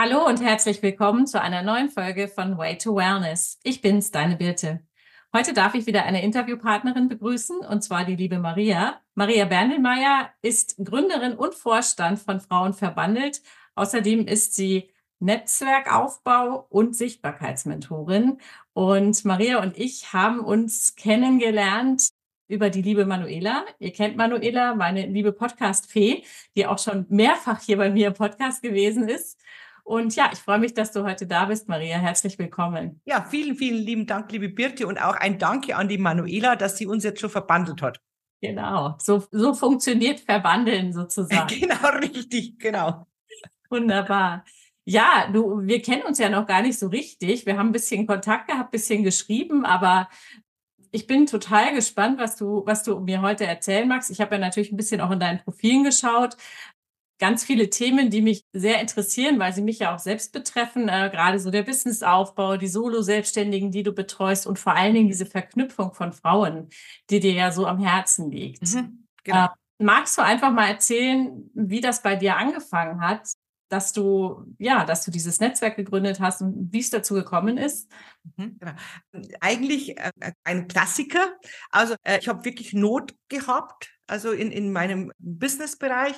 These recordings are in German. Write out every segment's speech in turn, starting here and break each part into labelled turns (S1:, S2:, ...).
S1: Hallo und herzlich willkommen zu einer neuen Folge von Way to Wellness. Ich bin's, deine Birte. Heute darf ich wieder eine Interviewpartnerin begrüßen, und zwar die liebe Maria. Maria Berndelmeier ist Gründerin und Vorstand von Frauen verbandelt. Außerdem ist sie Netzwerkaufbau und Sichtbarkeitsmentorin. Und Maria und ich haben uns kennengelernt über die liebe Manuela. Ihr kennt Manuela, meine liebe Podcast-Fee, die auch schon mehrfach hier bei mir im Podcast gewesen ist. Und ja, ich freue mich, dass du heute da bist, Maria. Herzlich willkommen.
S2: Ja, vielen, vielen lieben Dank, liebe Birte, und auch ein Danke an die Manuela, dass sie uns jetzt schon verbandelt hat.
S1: Genau, so, so funktioniert Verbandeln sozusagen.
S2: Genau, richtig, genau.
S1: Wunderbar. Ja, du, wir kennen uns ja noch gar nicht so richtig. Wir haben ein bisschen Kontakt gehabt, ein bisschen geschrieben, aber ich bin total gespannt, was du, was du mir heute erzählen magst. Ich habe ja natürlich ein bisschen auch in deinen Profilen geschaut, ganz viele Themen, die mich sehr interessieren, weil sie mich ja auch selbst betreffen. Äh, gerade so der Businessaufbau, die Solo-Selbstständigen, die du betreust und vor allen Dingen diese Verknüpfung von Frauen, die dir ja so am Herzen liegt. Mhm, genau. äh, magst du einfach mal erzählen, wie das bei dir angefangen hat, dass du ja, dass du dieses Netzwerk gegründet hast und wie es dazu gekommen ist?
S2: Mhm, genau. Eigentlich äh, ein Klassiker. Also äh, ich habe wirklich Not gehabt, also in, in meinem Businessbereich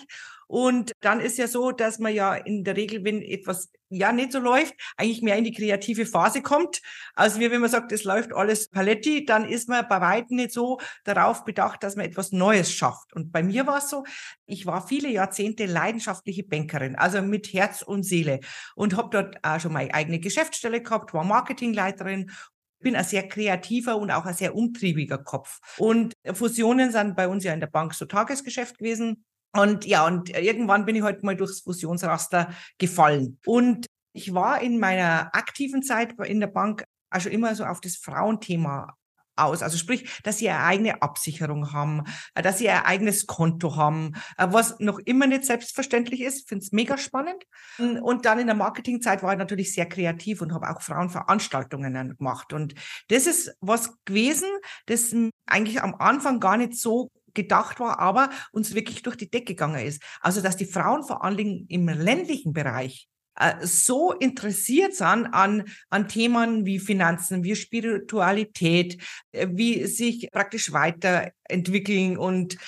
S2: und dann ist ja so, dass man ja in der Regel, wenn etwas ja nicht so läuft, eigentlich mehr in die kreative Phase kommt. Also wie wenn man sagt, es läuft alles paletti, dann ist man bei weitem nicht so darauf bedacht, dass man etwas Neues schafft. Und bei mir war es so, ich war viele Jahrzehnte leidenschaftliche Bankerin, also mit Herz und Seele und habe dort auch schon meine eigene Geschäftsstelle gehabt, war Marketingleiterin bin ein sehr kreativer und auch ein sehr umtriebiger Kopf. Und Fusionen sind bei uns ja in der Bank so Tagesgeschäft gewesen. Und ja, und irgendwann bin ich heute halt mal durchs Fusionsraster gefallen. Und ich war in meiner aktiven Zeit in der Bank also immer so auf das Frauenthema aus. Also sprich, dass sie eine eigene Absicherung haben, dass sie ein eigenes Konto haben, was noch immer nicht selbstverständlich ist. Finde es mega spannend. Und dann in der Marketingzeit war ich natürlich sehr kreativ und habe auch Frauenveranstaltungen gemacht. Und das ist was gewesen, das eigentlich am Anfang gar nicht so gedacht war, aber uns wirklich durch die Decke gegangen ist. Also, dass die Frauen vor allen Dingen im ländlichen Bereich äh, so interessiert sind an, an Themen wie Finanzen, wie Spiritualität, äh, wie sich praktisch weiterentwickeln. Und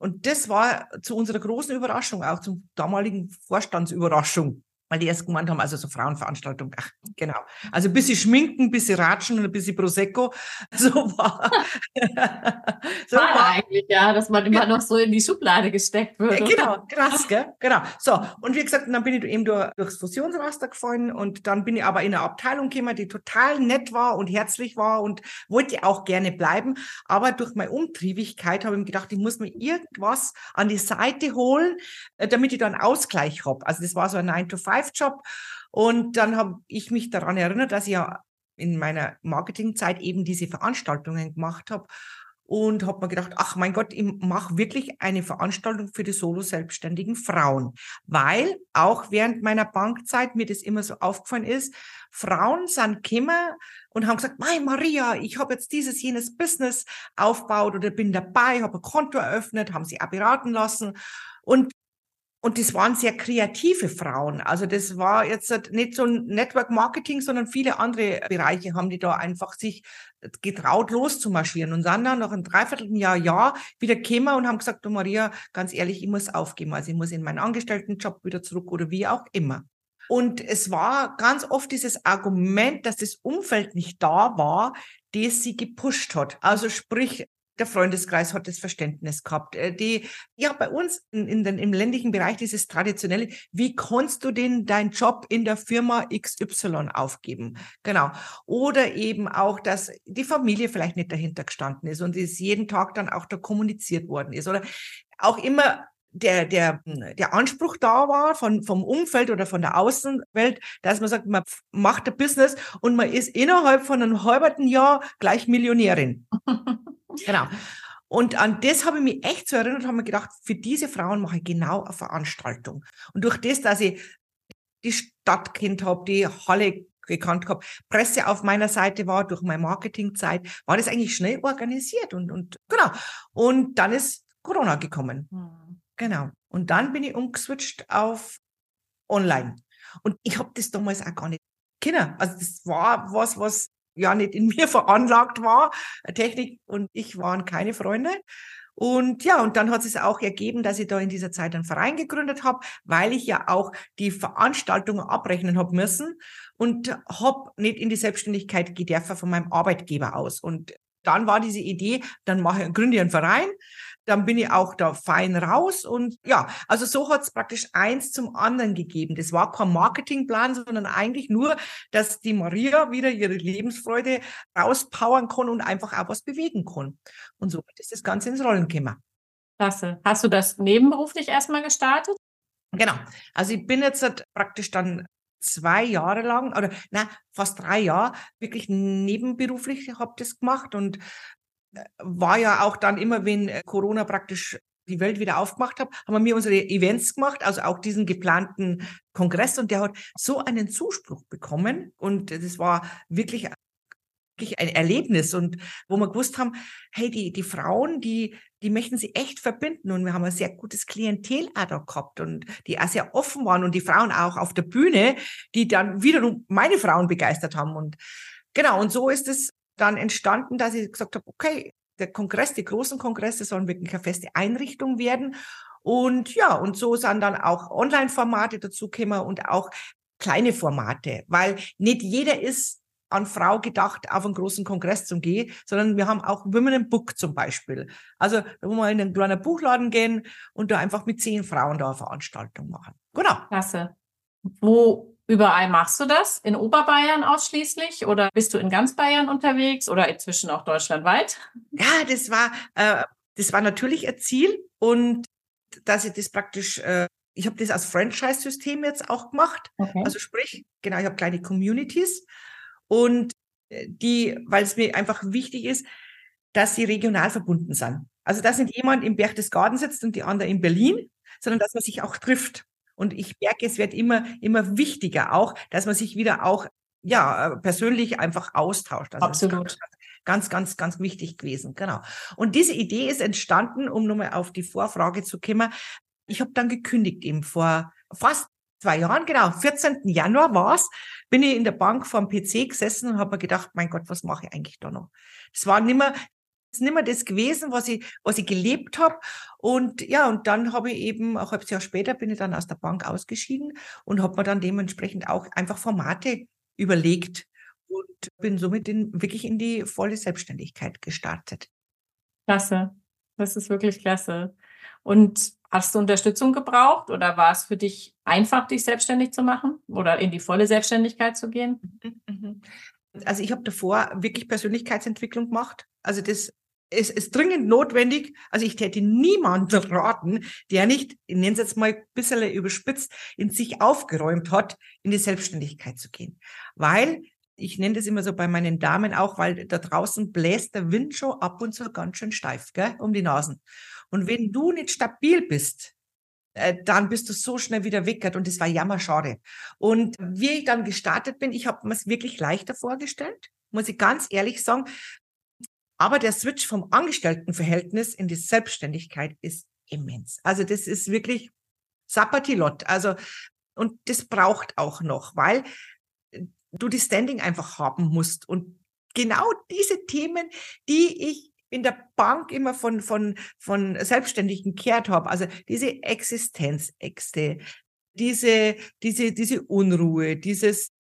S2: und das war zu unserer großen Überraschung, auch zum damaligen Vorstandsüberraschung weil die erst gemeint haben, also so Frauenveranstaltung, ach, genau. Also ein bisschen schminken, ein bisschen ratschen und ein bisschen Prosecco, so war.
S1: so war, war eigentlich, ja, dass man immer noch so in die Schublade gesteckt wird.
S2: Genau, krass, gell? Genau. So, und wie gesagt, dann bin ich eben durch, durchs Fusionsraster gefallen und dann bin ich aber in eine Abteilung gekommen, die total nett war und herzlich war und wollte auch gerne bleiben. Aber durch meine Umtriebigkeit habe ich mir gedacht, ich muss mir irgendwas an die Seite holen, äh, damit ich da einen Ausgleich habe. Also das war so ein 9 to 5 Live-Job. Und dann habe ich mich daran erinnert, dass ich ja in meiner Marketingzeit eben diese Veranstaltungen gemacht habe und habe mir gedacht, ach mein Gott, ich mache wirklich eine Veranstaltung für die solo-selbstständigen Frauen, weil auch während meiner Bankzeit mir das immer so aufgefallen ist, Frauen sind gekommen und haben gesagt, mein Maria, ich habe jetzt dieses, jenes Business aufgebaut oder bin dabei, habe ein Konto eröffnet, haben sie auch beraten lassen und und das waren sehr kreative Frauen. Also das war jetzt nicht so ein Network Marketing, sondern viele andere Bereiche haben die da einfach sich getraut loszumarschieren und sind dann nach einem Dreivierteljahr, Jahr wieder gekommen und haben gesagt, du Maria, ganz ehrlich, ich muss aufgeben. Also ich muss in meinen Angestelltenjob wieder zurück oder wie auch immer. Und es war ganz oft dieses Argument, dass das Umfeld nicht da war, das sie gepusht hat. Also sprich, der Freundeskreis hat das Verständnis gehabt. Äh, die, ja, bei uns in, in den, im ländlichen Bereich dieses traditionelle, wie kannst du denn deinen Job in der Firma XY aufgeben? Genau. Oder eben auch, dass die Familie vielleicht nicht dahinter gestanden ist und es jeden Tag dann auch da kommuniziert worden ist. Oder auch immer der, der, der Anspruch da war von, vom Umfeld oder von der Außenwelt, dass man sagt, man macht ein Business und man ist innerhalb von einem halben Jahr gleich Millionärin. Genau. Und an das habe ich mich echt so erinnert, habe mir gedacht, für diese Frauen mache ich genau eine Veranstaltung. Und durch das, dass ich die Stadt kennt habe, die Halle gekannt habe, Presse auf meiner Seite war, durch meine Marketingzeit, war das eigentlich schnell organisiert und, und genau. Und dann ist Corona gekommen. Mhm. Genau. Und dann bin ich umgeswitcht auf online. Und ich habe das damals auch gar nicht kennen. Also das war was, was ja nicht in mir veranlagt war. Technik und ich waren keine Freunde. Und ja, und dann hat es auch ergeben, dass ich da in dieser Zeit einen Verein gegründet habe, weil ich ja auch die Veranstaltungen abrechnen habe müssen und habe nicht in die Selbstständigkeit gedürfen von meinem Arbeitgeber aus. Und dann war diese Idee, dann mache gründe ich einen Verein, dann bin ich auch da fein raus und ja, also so hat es praktisch eins zum anderen gegeben. Das war kein Marketingplan, sondern eigentlich nur, dass die Maria wieder ihre Lebensfreude rauspowern kann und einfach auch was bewegen kann. Und so ist das Ganze ins Rollen gekommen.
S1: Klasse. Hast du das nebenberuflich erstmal gestartet?
S2: Genau. Also ich bin jetzt praktisch dann zwei Jahre lang oder na fast drei Jahre wirklich nebenberuflich habe das gemacht und war ja auch dann immer, wenn äh, Corona praktisch die Welt wieder aufgemacht hat, haben wir unsere Events gemacht, also auch diesen geplanten Kongress. Und der hat so einen Zuspruch bekommen. Und das war wirklich wirklich ein Erlebnis. Und wo wir gewusst haben, hey, die, die Frauen, die, die möchten sie echt verbinden. Und wir haben ein sehr gutes Klientel auch da gehabt und die auch sehr offen waren und die Frauen auch auf der Bühne, die dann wiederum meine Frauen begeistert haben. Und genau, und so ist es dann entstanden, dass ich gesagt habe, okay, der Kongress, die großen Kongresse sollen wirklich eine feste Einrichtung werden und ja, und so sind dann auch Online-Formate dazugekommen und auch kleine Formate, weil nicht jeder ist an Frau gedacht, auf einen großen Kongress zu gehen, sondern wir haben auch Women in Book zum Beispiel. Also, wo wir in einen kleinen Buchladen gehen und da einfach mit zehn Frauen da eine Veranstaltung machen.
S1: Genau. Klasse. Wo überall machst du das? In Oberbayern ausschließlich oder bist du in ganz Bayern unterwegs oder inzwischen auch deutschlandweit?
S2: Ja, das war, äh, das war natürlich ein Ziel und dass ich das praktisch äh, ich habe das als Franchise-System jetzt auch gemacht. Okay. Also sprich, genau, ich habe kleine Communities und äh, die, weil es mir einfach wichtig ist, dass sie regional verbunden sind. Also, dass nicht jemand im Berchtesgaden sitzt und die andere in Berlin, sondern dass man sich auch trifft. Und ich merke, es wird immer, immer wichtiger auch, dass man sich wieder auch, ja, persönlich einfach austauscht.
S1: Also Absolut.
S2: Ganz, ganz, ganz wichtig gewesen. Genau. Und diese Idee ist entstanden, um nochmal auf die Vorfrage zu kommen. Ich habe dann gekündigt eben vor fast zwei Jahren, genau, 14. Januar war's, bin ich in der Bank vor dem PC gesessen und habe mir gedacht, mein Gott, was mache ich eigentlich da noch? Es war nimmer, ist nimmer das gewesen, was ich, was ich gelebt habe. Und ja, und dann habe ich eben, ein halbes Jahr später bin ich dann aus der Bank ausgeschieden und habe mir dann dementsprechend auch einfach Formate überlegt und bin somit in, wirklich in die volle Selbstständigkeit gestartet.
S1: Klasse. Das ist wirklich klasse. Und hast du Unterstützung gebraucht oder war es für dich einfach, dich selbstständig zu machen oder in die volle Selbstständigkeit zu gehen?
S2: Also ich habe davor wirklich Persönlichkeitsentwicklung gemacht. Also das ist, ist dringend notwendig. Also ich täte niemanden raten, der nicht, ich nenne es jetzt mal ein bisschen überspitzt, in sich aufgeräumt hat, in die Selbstständigkeit zu gehen. Weil ich nenne das immer so bei meinen Damen auch, weil da draußen bläst der Wind schon ab und zu ganz schön steif, gell, um die Nasen. Und wenn du nicht stabil bist, dann bist du so schnell wieder weckert und das war jammerschade. Und wie ich dann gestartet bin, ich habe mir es wirklich leichter vorgestellt, muss ich ganz ehrlich sagen. Aber der Switch vom Angestelltenverhältnis in die Selbstständigkeit ist immens. Also das ist wirklich Sapatilot. Also, und das braucht auch noch, weil du die Standing einfach haben musst. Und genau diese Themen, die ich in der Bank immer von, von, von Selbstständigen gehört habe. Also diese Existenzängste, diese, diese, diese Unruhe, dieses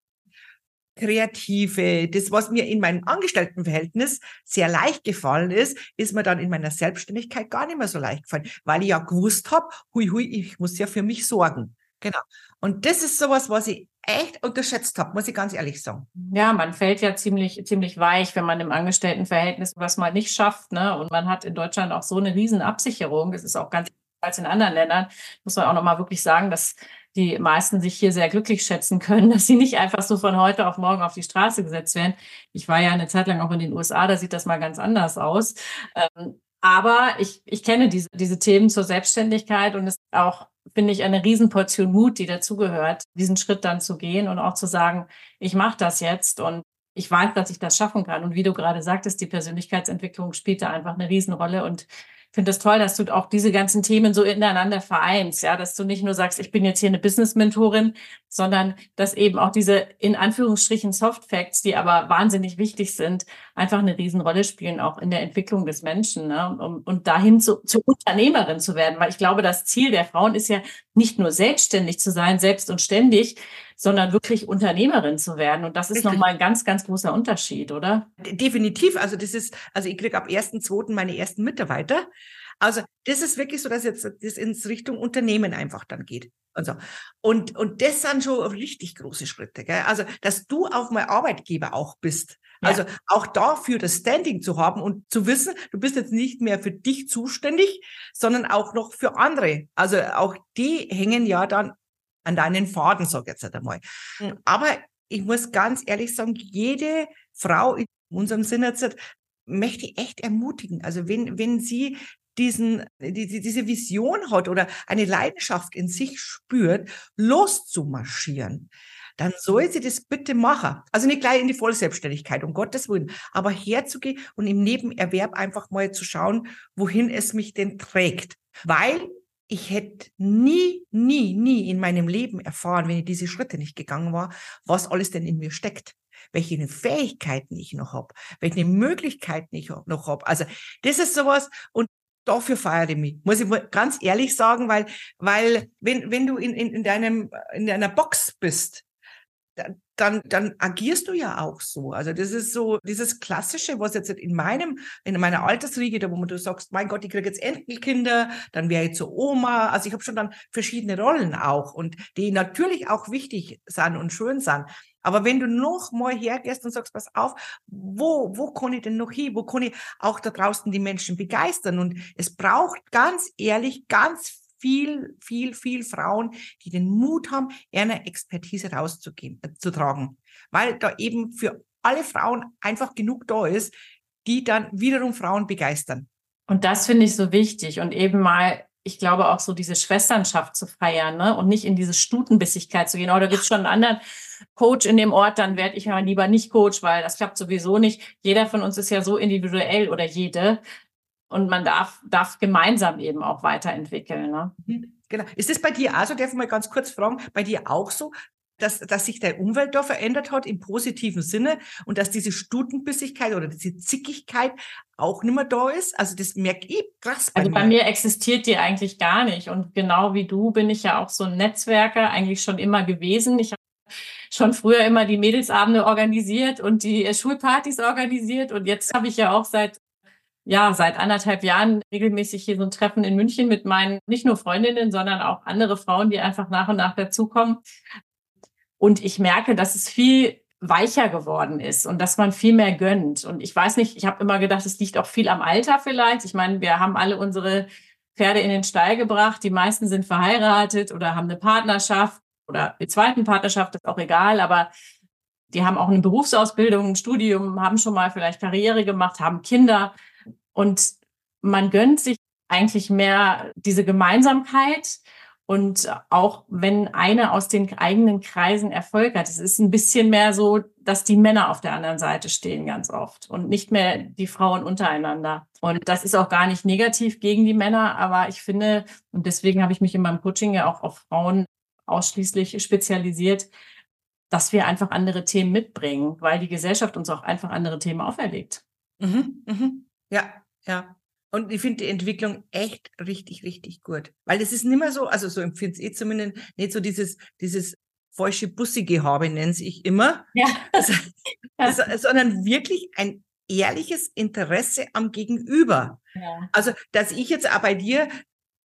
S2: Kreative, das, was mir in meinem Angestelltenverhältnis sehr leicht gefallen ist, ist mir dann in meiner Selbstständigkeit gar nicht mehr so leicht gefallen, weil ich ja gewusst habe, hui, hui, ich muss ja für mich sorgen. Genau. Und das ist sowas, was ich echt unterschätzt habe, muss ich ganz ehrlich sagen.
S1: Ja, man fällt ja ziemlich, ziemlich weich, wenn man im Angestelltenverhältnis was mal nicht schafft. Ne? Und man hat in Deutschland auch so eine riesen Absicherung. Es ist auch ganz als in anderen Ländern, muss man auch nochmal wirklich sagen, dass die meisten sich hier sehr glücklich schätzen können, dass sie nicht einfach so von heute auf morgen auf die Straße gesetzt werden. Ich war ja eine Zeit lang auch in den USA, da sieht das mal ganz anders aus. Ähm, aber ich, ich kenne diese, diese Themen zur Selbstständigkeit und es ist auch finde ich, eine Riesenportion Mut, die dazugehört, diesen Schritt dann zu gehen und auch zu sagen, ich mache das jetzt und ich weiß, dass ich das schaffen kann. Und wie du gerade sagtest, die Persönlichkeitsentwicklung spielt da einfach eine Riesenrolle. Und finde es das toll, dass du auch diese ganzen Themen so ineinander vereinst, ja, dass du nicht nur sagst, ich bin jetzt hier eine Business-Mentorin, sondern dass eben auch diese in Anführungsstrichen Soft Facts, die aber wahnsinnig wichtig sind, einfach eine Riesenrolle spielen, auch in der Entwicklung des Menschen ne? um, und dahin zu, zur Unternehmerin zu werden. Weil ich glaube, das Ziel der Frauen ist ja nicht nur selbstständig zu sein, selbst und ständig, sondern wirklich Unternehmerin zu werden. Und das ist nochmal ein ganz, ganz großer Unterschied, oder?
S2: Definitiv. Also das ist, also ich kriege ab 1.2. meine ersten Mitarbeiter. Also das ist wirklich so, dass jetzt das ins Richtung Unternehmen einfach dann geht. Und, so. und, und das sind schon richtig große Schritte. Gell? Also, dass du auch mal Arbeitgeber auch bist. Ja. Also auch dafür das Standing zu haben und zu wissen, du bist jetzt nicht mehr für dich zuständig, sondern auch noch für andere. Also auch die hängen ja dann an deinen Faden, sag ich jetzt einmal. Mhm. Aber ich muss ganz ehrlich sagen, jede Frau in unserem Sinne möchte ich echt ermutigen. Also wenn, wenn sie diesen, die, diese Vision hat oder eine Leidenschaft in sich spürt, loszumarschieren, dann soll sie das bitte machen. Also nicht gleich in die Vollselbstständigkeit, um Gottes Willen, aber herzugehen und im Nebenerwerb einfach mal zu schauen, wohin es mich denn trägt. Weil ich hätte nie, nie, nie in meinem Leben erfahren, wenn ich diese Schritte nicht gegangen war, was alles denn in mir steckt welche Fähigkeiten ich noch habe, welche Möglichkeiten ich noch habe. Also das ist sowas und dafür feiere ich mich, muss ich ganz ehrlich sagen, weil, weil wenn, wenn du in, in, in, deinem, in deiner Box bist, dann, dann agierst du ja auch so. Also das ist so dieses Klassische, was jetzt in meinem, in meiner Altersriege, da wo du sagst, mein Gott, ich kriege jetzt Enkelkinder, dann wäre ich zur Oma. Also ich habe schon dann verschiedene Rollen auch und die natürlich auch wichtig sind und schön sind. Aber wenn du noch mal hergehst und sagst, pass auf, wo, wo kann ich denn noch hin? Wo kann ich auch da draußen die Menschen begeistern? Und es braucht ganz ehrlich ganz viel, viel, viel Frauen, die den Mut haben, ihre Expertise rauszugeben, äh, zu tragen. Weil da eben für alle Frauen einfach genug da ist, die dann wiederum Frauen begeistern.
S1: Und das finde ich so wichtig und eben mal ich glaube auch so diese Schwesternschaft zu feiern ne? und nicht in diese Stutenbissigkeit zu gehen. Oder gibt es schon einen anderen Coach in dem Ort, dann werde ich ja lieber nicht Coach, weil das klappt sowieso nicht. Jeder von uns ist ja so individuell oder jede. Und man darf, darf gemeinsam eben auch weiterentwickeln. Ne?
S2: Mhm. Genau. Ist das bei dir also, darf ich mal ganz kurz fragen, bei dir auch so, dass, dass sich deine Umwelt da verändert hat im positiven Sinne und dass diese Stutenbissigkeit oder diese Zickigkeit auch nicht mehr da ist. Also das merke ich krass
S1: bei Also bei mir existiert die eigentlich gar nicht. Und genau wie du bin ich ja auch so ein Netzwerker eigentlich schon immer gewesen. Ich habe schon früher immer die Mädelsabende organisiert und die Schulpartys organisiert. Und jetzt habe ich ja auch seit ja, seit anderthalb Jahren regelmäßig hier so ein Treffen in München mit meinen nicht nur Freundinnen, sondern auch andere Frauen, die einfach nach und nach dazukommen. Und ich merke, dass es viel weicher geworden ist und dass man viel mehr gönnt. Und ich weiß nicht, ich habe immer gedacht, es liegt auch viel am Alter vielleicht. Ich meine, wir haben alle unsere Pferde in den Stall gebracht. Die meisten sind verheiratet oder haben eine Partnerschaft oder die zweiten Partnerschaft, ist auch egal, aber die haben auch eine Berufsausbildung, ein Studium, haben schon mal vielleicht Karriere gemacht, haben Kinder und man gönnt sich eigentlich mehr diese Gemeinsamkeit und auch wenn einer aus den eigenen Kreisen Erfolg hat, es ist ein bisschen mehr so, dass die Männer auf der anderen Seite stehen ganz oft und nicht mehr die Frauen untereinander. Und das ist auch gar nicht negativ gegen die Männer, aber ich finde, und deswegen habe ich mich in meinem Coaching ja auch auf Frauen ausschließlich spezialisiert, dass wir einfach andere Themen mitbringen, weil die Gesellschaft uns auch einfach andere Themen auferlegt.
S2: Mhm, mhm. Ja, ja. Und ich finde die Entwicklung echt richtig, richtig gut. Weil es ist nicht mehr so, also so empfinde ich zumindest, nicht so dieses, dieses falsche Bussige habe, nenne ich immer. Ja. Also, also, sondern wirklich ein ehrliches Interesse am Gegenüber. Ja. Also, dass ich jetzt auch bei dir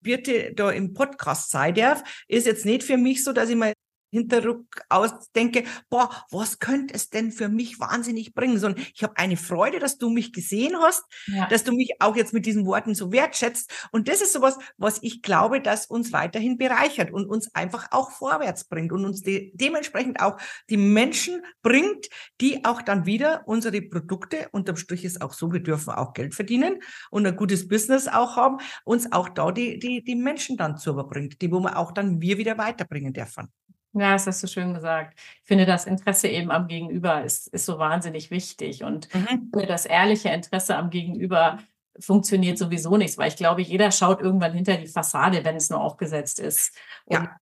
S2: Birte da im Podcast sein darf, ist jetzt nicht für mich so, dass ich mal Hinterruck ausdenke, boah, was könnte es denn für mich wahnsinnig bringen? Sondern ich habe eine Freude, dass du mich gesehen hast, ja. dass du mich auch jetzt mit diesen Worten so wertschätzt. Und das ist sowas, was ich glaube, dass uns weiterhin bereichert und uns einfach auch vorwärts bringt und uns de dementsprechend auch die Menschen bringt, die auch dann wieder unsere Produkte, unterm Strich ist auch so, wir dürfen auch Geld verdienen und ein gutes Business auch haben, uns auch da die, die, die Menschen dann zu überbringt, die wo wir auch dann wir wieder weiterbringen dürfen.
S1: Ja, das hast du schön gesagt. Ich finde, das Interesse eben am Gegenüber ist, ist so wahnsinnig wichtig. Und mhm. das ehrliche Interesse am Gegenüber funktioniert sowieso nichts, weil ich glaube, jeder schaut irgendwann hinter die Fassade, wenn es nur aufgesetzt ist. Und ja.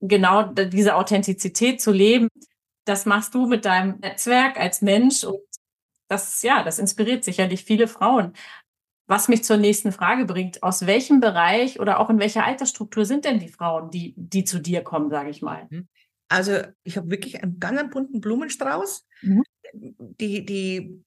S1: genau diese Authentizität zu leben, das machst du mit deinem Netzwerk als Mensch und das, ja, das inspiriert sicherlich viele Frauen. Was mich zur nächsten Frage bringt, aus welchem Bereich oder auch in welcher Altersstruktur sind denn die Frauen, die, die zu dir kommen, sage ich mal? Mhm.
S2: Also ich habe wirklich einen ganz bunten Blumenstrauß. Mhm. Die, die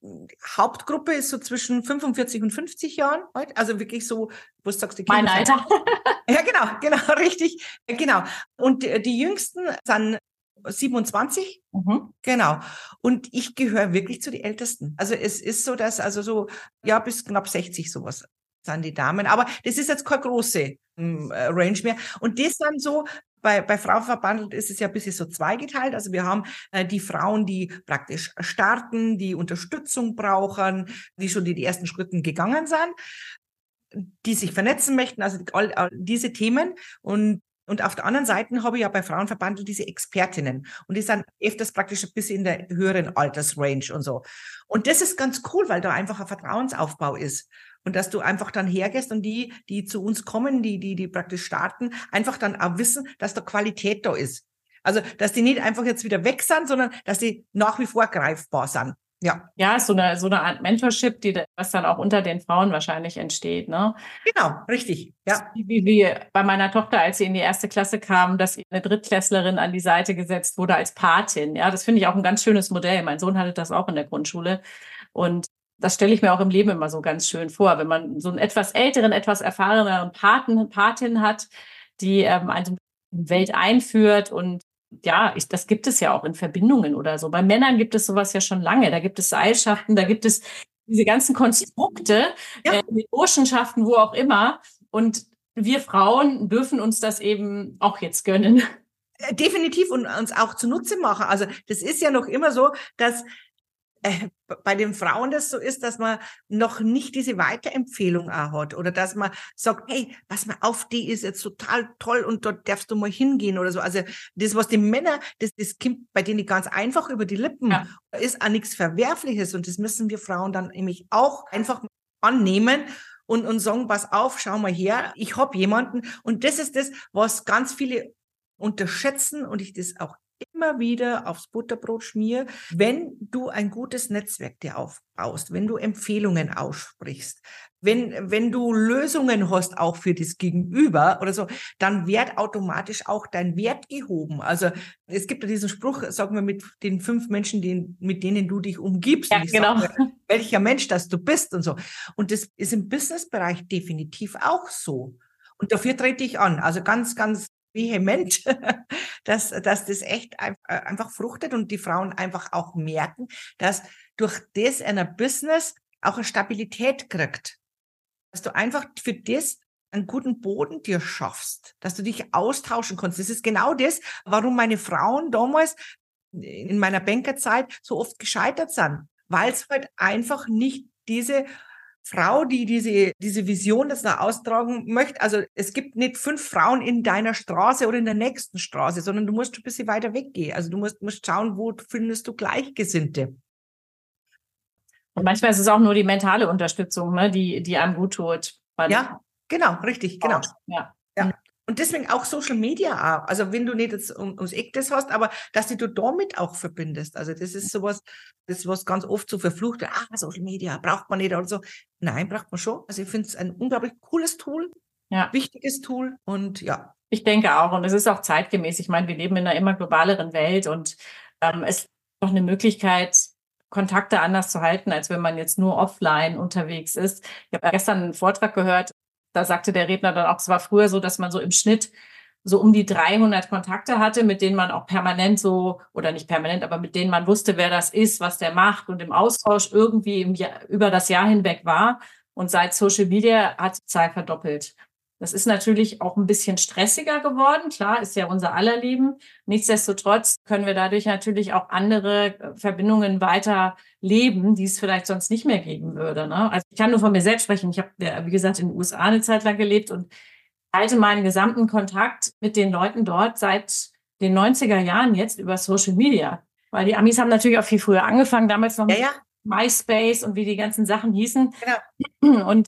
S2: Hauptgruppe ist so zwischen 45 und 50 Jahren heute. Also wirklich so, wo du sagst, die
S1: Kinder. Mein Alter.
S2: ja, genau, genau, richtig. Genau. Und die, die Jüngsten sind 27. Mhm. Genau. Und ich gehöre wirklich zu den Ältesten. Also es ist so, dass also so, ja, bis knapp 60 sowas sind die Damen. Aber das ist jetzt keine große hm, äh, Range mehr. Und das dann so, bei, bei Frauenverbandelt ist es ja ein bisschen so zweigeteilt. Also wir haben äh, die Frauen, die praktisch starten, die Unterstützung brauchen, die schon die, die ersten Schritten gegangen sind, die sich vernetzen möchten, also all, all diese Themen. Und und auf der anderen Seite habe ich ja bei Frauenverbandel diese Expertinnen. Und die sind öfters praktisch ein bisschen in der höheren Altersrange und so. Und das ist ganz cool, weil da einfach ein Vertrauensaufbau ist. Und dass du einfach dann hergehst und die, die zu uns kommen, die, die, die praktisch starten, einfach dann auch wissen, dass da Qualität da ist. Also, dass die nicht einfach jetzt wieder weg sind, sondern dass die nach wie vor greifbar sind.
S1: Ja. Ja, so eine, so eine Art Mentorship, die, was dann auch unter den Frauen wahrscheinlich entsteht, ne?
S2: Genau, richtig. Ja.
S1: Wie, wie bei meiner Tochter, als sie in die erste Klasse kam, dass eine Drittklässlerin an die Seite gesetzt wurde als Patin. Ja, das finde ich auch ein ganz schönes Modell. Mein Sohn hatte das auch in der Grundschule. Und das stelle ich mir auch im Leben immer so ganz schön vor, wenn man so einen etwas älteren, etwas erfahreneren Paten, Patin hat, die ähm, eine Welt einführt und ja, ich, das gibt es ja auch in Verbindungen oder so. Bei Männern gibt es sowas ja schon lange. Da gibt es Seilschaften, da gibt es diese ganzen Konstrukte, ja. äh, mit Burschenschaften, wo auch immer. Und wir Frauen dürfen uns das eben auch jetzt gönnen.
S2: Äh, definitiv und uns auch zunutze machen. Also das ist ja noch immer so, dass äh, bei den Frauen das so ist, dass man noch nicht diese Weiterempfehlung auch hat oder dass man sagt, hey, pass mal auf, die ist jetzt total toll und dort darfst du mal hingehen oder so. Also das, was die Männer, das, das kommt bei denen ganz einfach über die Lippen, ja. ist auch nichts Verwerfliches und das müssen wir Frauen dann nämlich auch einfach annehmen und, und sagen, pass auf, schau mal her, ich hab jemanden und das ist das, was ganz viele unterschätzen und ich das auch immer wieder aufs Butterbrot schmier, wenn du ein gutes Netzwerk dir aufbaust, wenn du Empfehlungen aussprichst, wenn, wenn du Lösungen hast auch für das Gegenüber oder so, dann wird automatisch auch dein Wert gehoben. Also es gibt ja diesen Spruch, sagen wir, mit den fünf Menschen, den, mit denen du dich umgibst.
S1: Ja, genau.
S2: Sage, welcher Mensch das du bist und so. Und das ist im Businessbereich definitiv auch so. Und dafür trete ich an. Also ganz, ganz vehement, dass, dass das echt äh, einfach fruchtet und die Frauen einfach auch merken, dass durch das einer Business auch eine Stabilität kriegt. Dass du einfach für das einen guten Boden dir schaffst, dass du dich austauschen kannst. Das ist genau das, warum meine Frauen damals in meiner Bankerzeit so oft gescheitert sind, weil es halt einfach nicht diese Frau, die diese, diese Vision das da austragen möchte. Also es gibt nicht fünf Frauen in deiner Straße oder in der nächsten Straße, sondern du musst ein bisschen weiter weggehen. Also du musst, musst schauen, wo findest du Gleichgesinnte.
S1: Und manchmal ist es auch nur die mentale Unterstützung, ne, die, die einem gut tut.
S2: Ja, genau, richtig, genau. Ja. ja. Und deswegen auch Social Media auch. Also wenn du nicht jetzt um, ums Eck das hast, aber dass du damit auch verbindest. Also das ist sowas, das was ganz oft so verflucht wird. Ah, Social Media braucht man nicht oder so. Nein, braucht man schon. Also ich finde es ein unglaublich cooles Tool, ja. wichtiges Tool und ja.
S1: Ich denke auch und es ist auch zeitgemäß. Ich meine, wir leben in einer immer globaleren Welt und ähm, es ist doch eine Möglichkeit, Kontakte anders zu halten, als wenn man jetzt nur offline unterwegs ist. Ich habe gestern einen Vortrag gehört da sagte der Redner dann auch, es war früher so, dass man so im Schnitt so um die 300 Kontakte hatte, mit denen man auch permanent so, oder nicht permanent, aber mit denen man wusste, wer das ist, was der macht und im Austausch irgendwie im Jahr, über das Jahr hinweg war. Und seit Social Media hat die Zahl verdoppelt. Das ist natürlich auch ein bisschen stressiger geworden. Klar, ist ja unser aller Leben. Nichtsdestotrotz können wir dadurch natürlich auch andere äh, Verbindungen weiter leben, die es vielleicht sonst nicht mehr geben würde. Ne? Also ich kann nur von mir selbst sprechen. Ich habe, wie gesagt, in den USA eine Zeit lang gelebt und halte meinen gesamten Kontakt mit den Leuten dort seit den 90er Jahren jetzt über Social Media. Weil die Amis haben natürlich auch viel früher angefangen, damals noch
S2: ja, ja.
S1: MySpace und wie die ganzen Sachen hießen. Genau. Und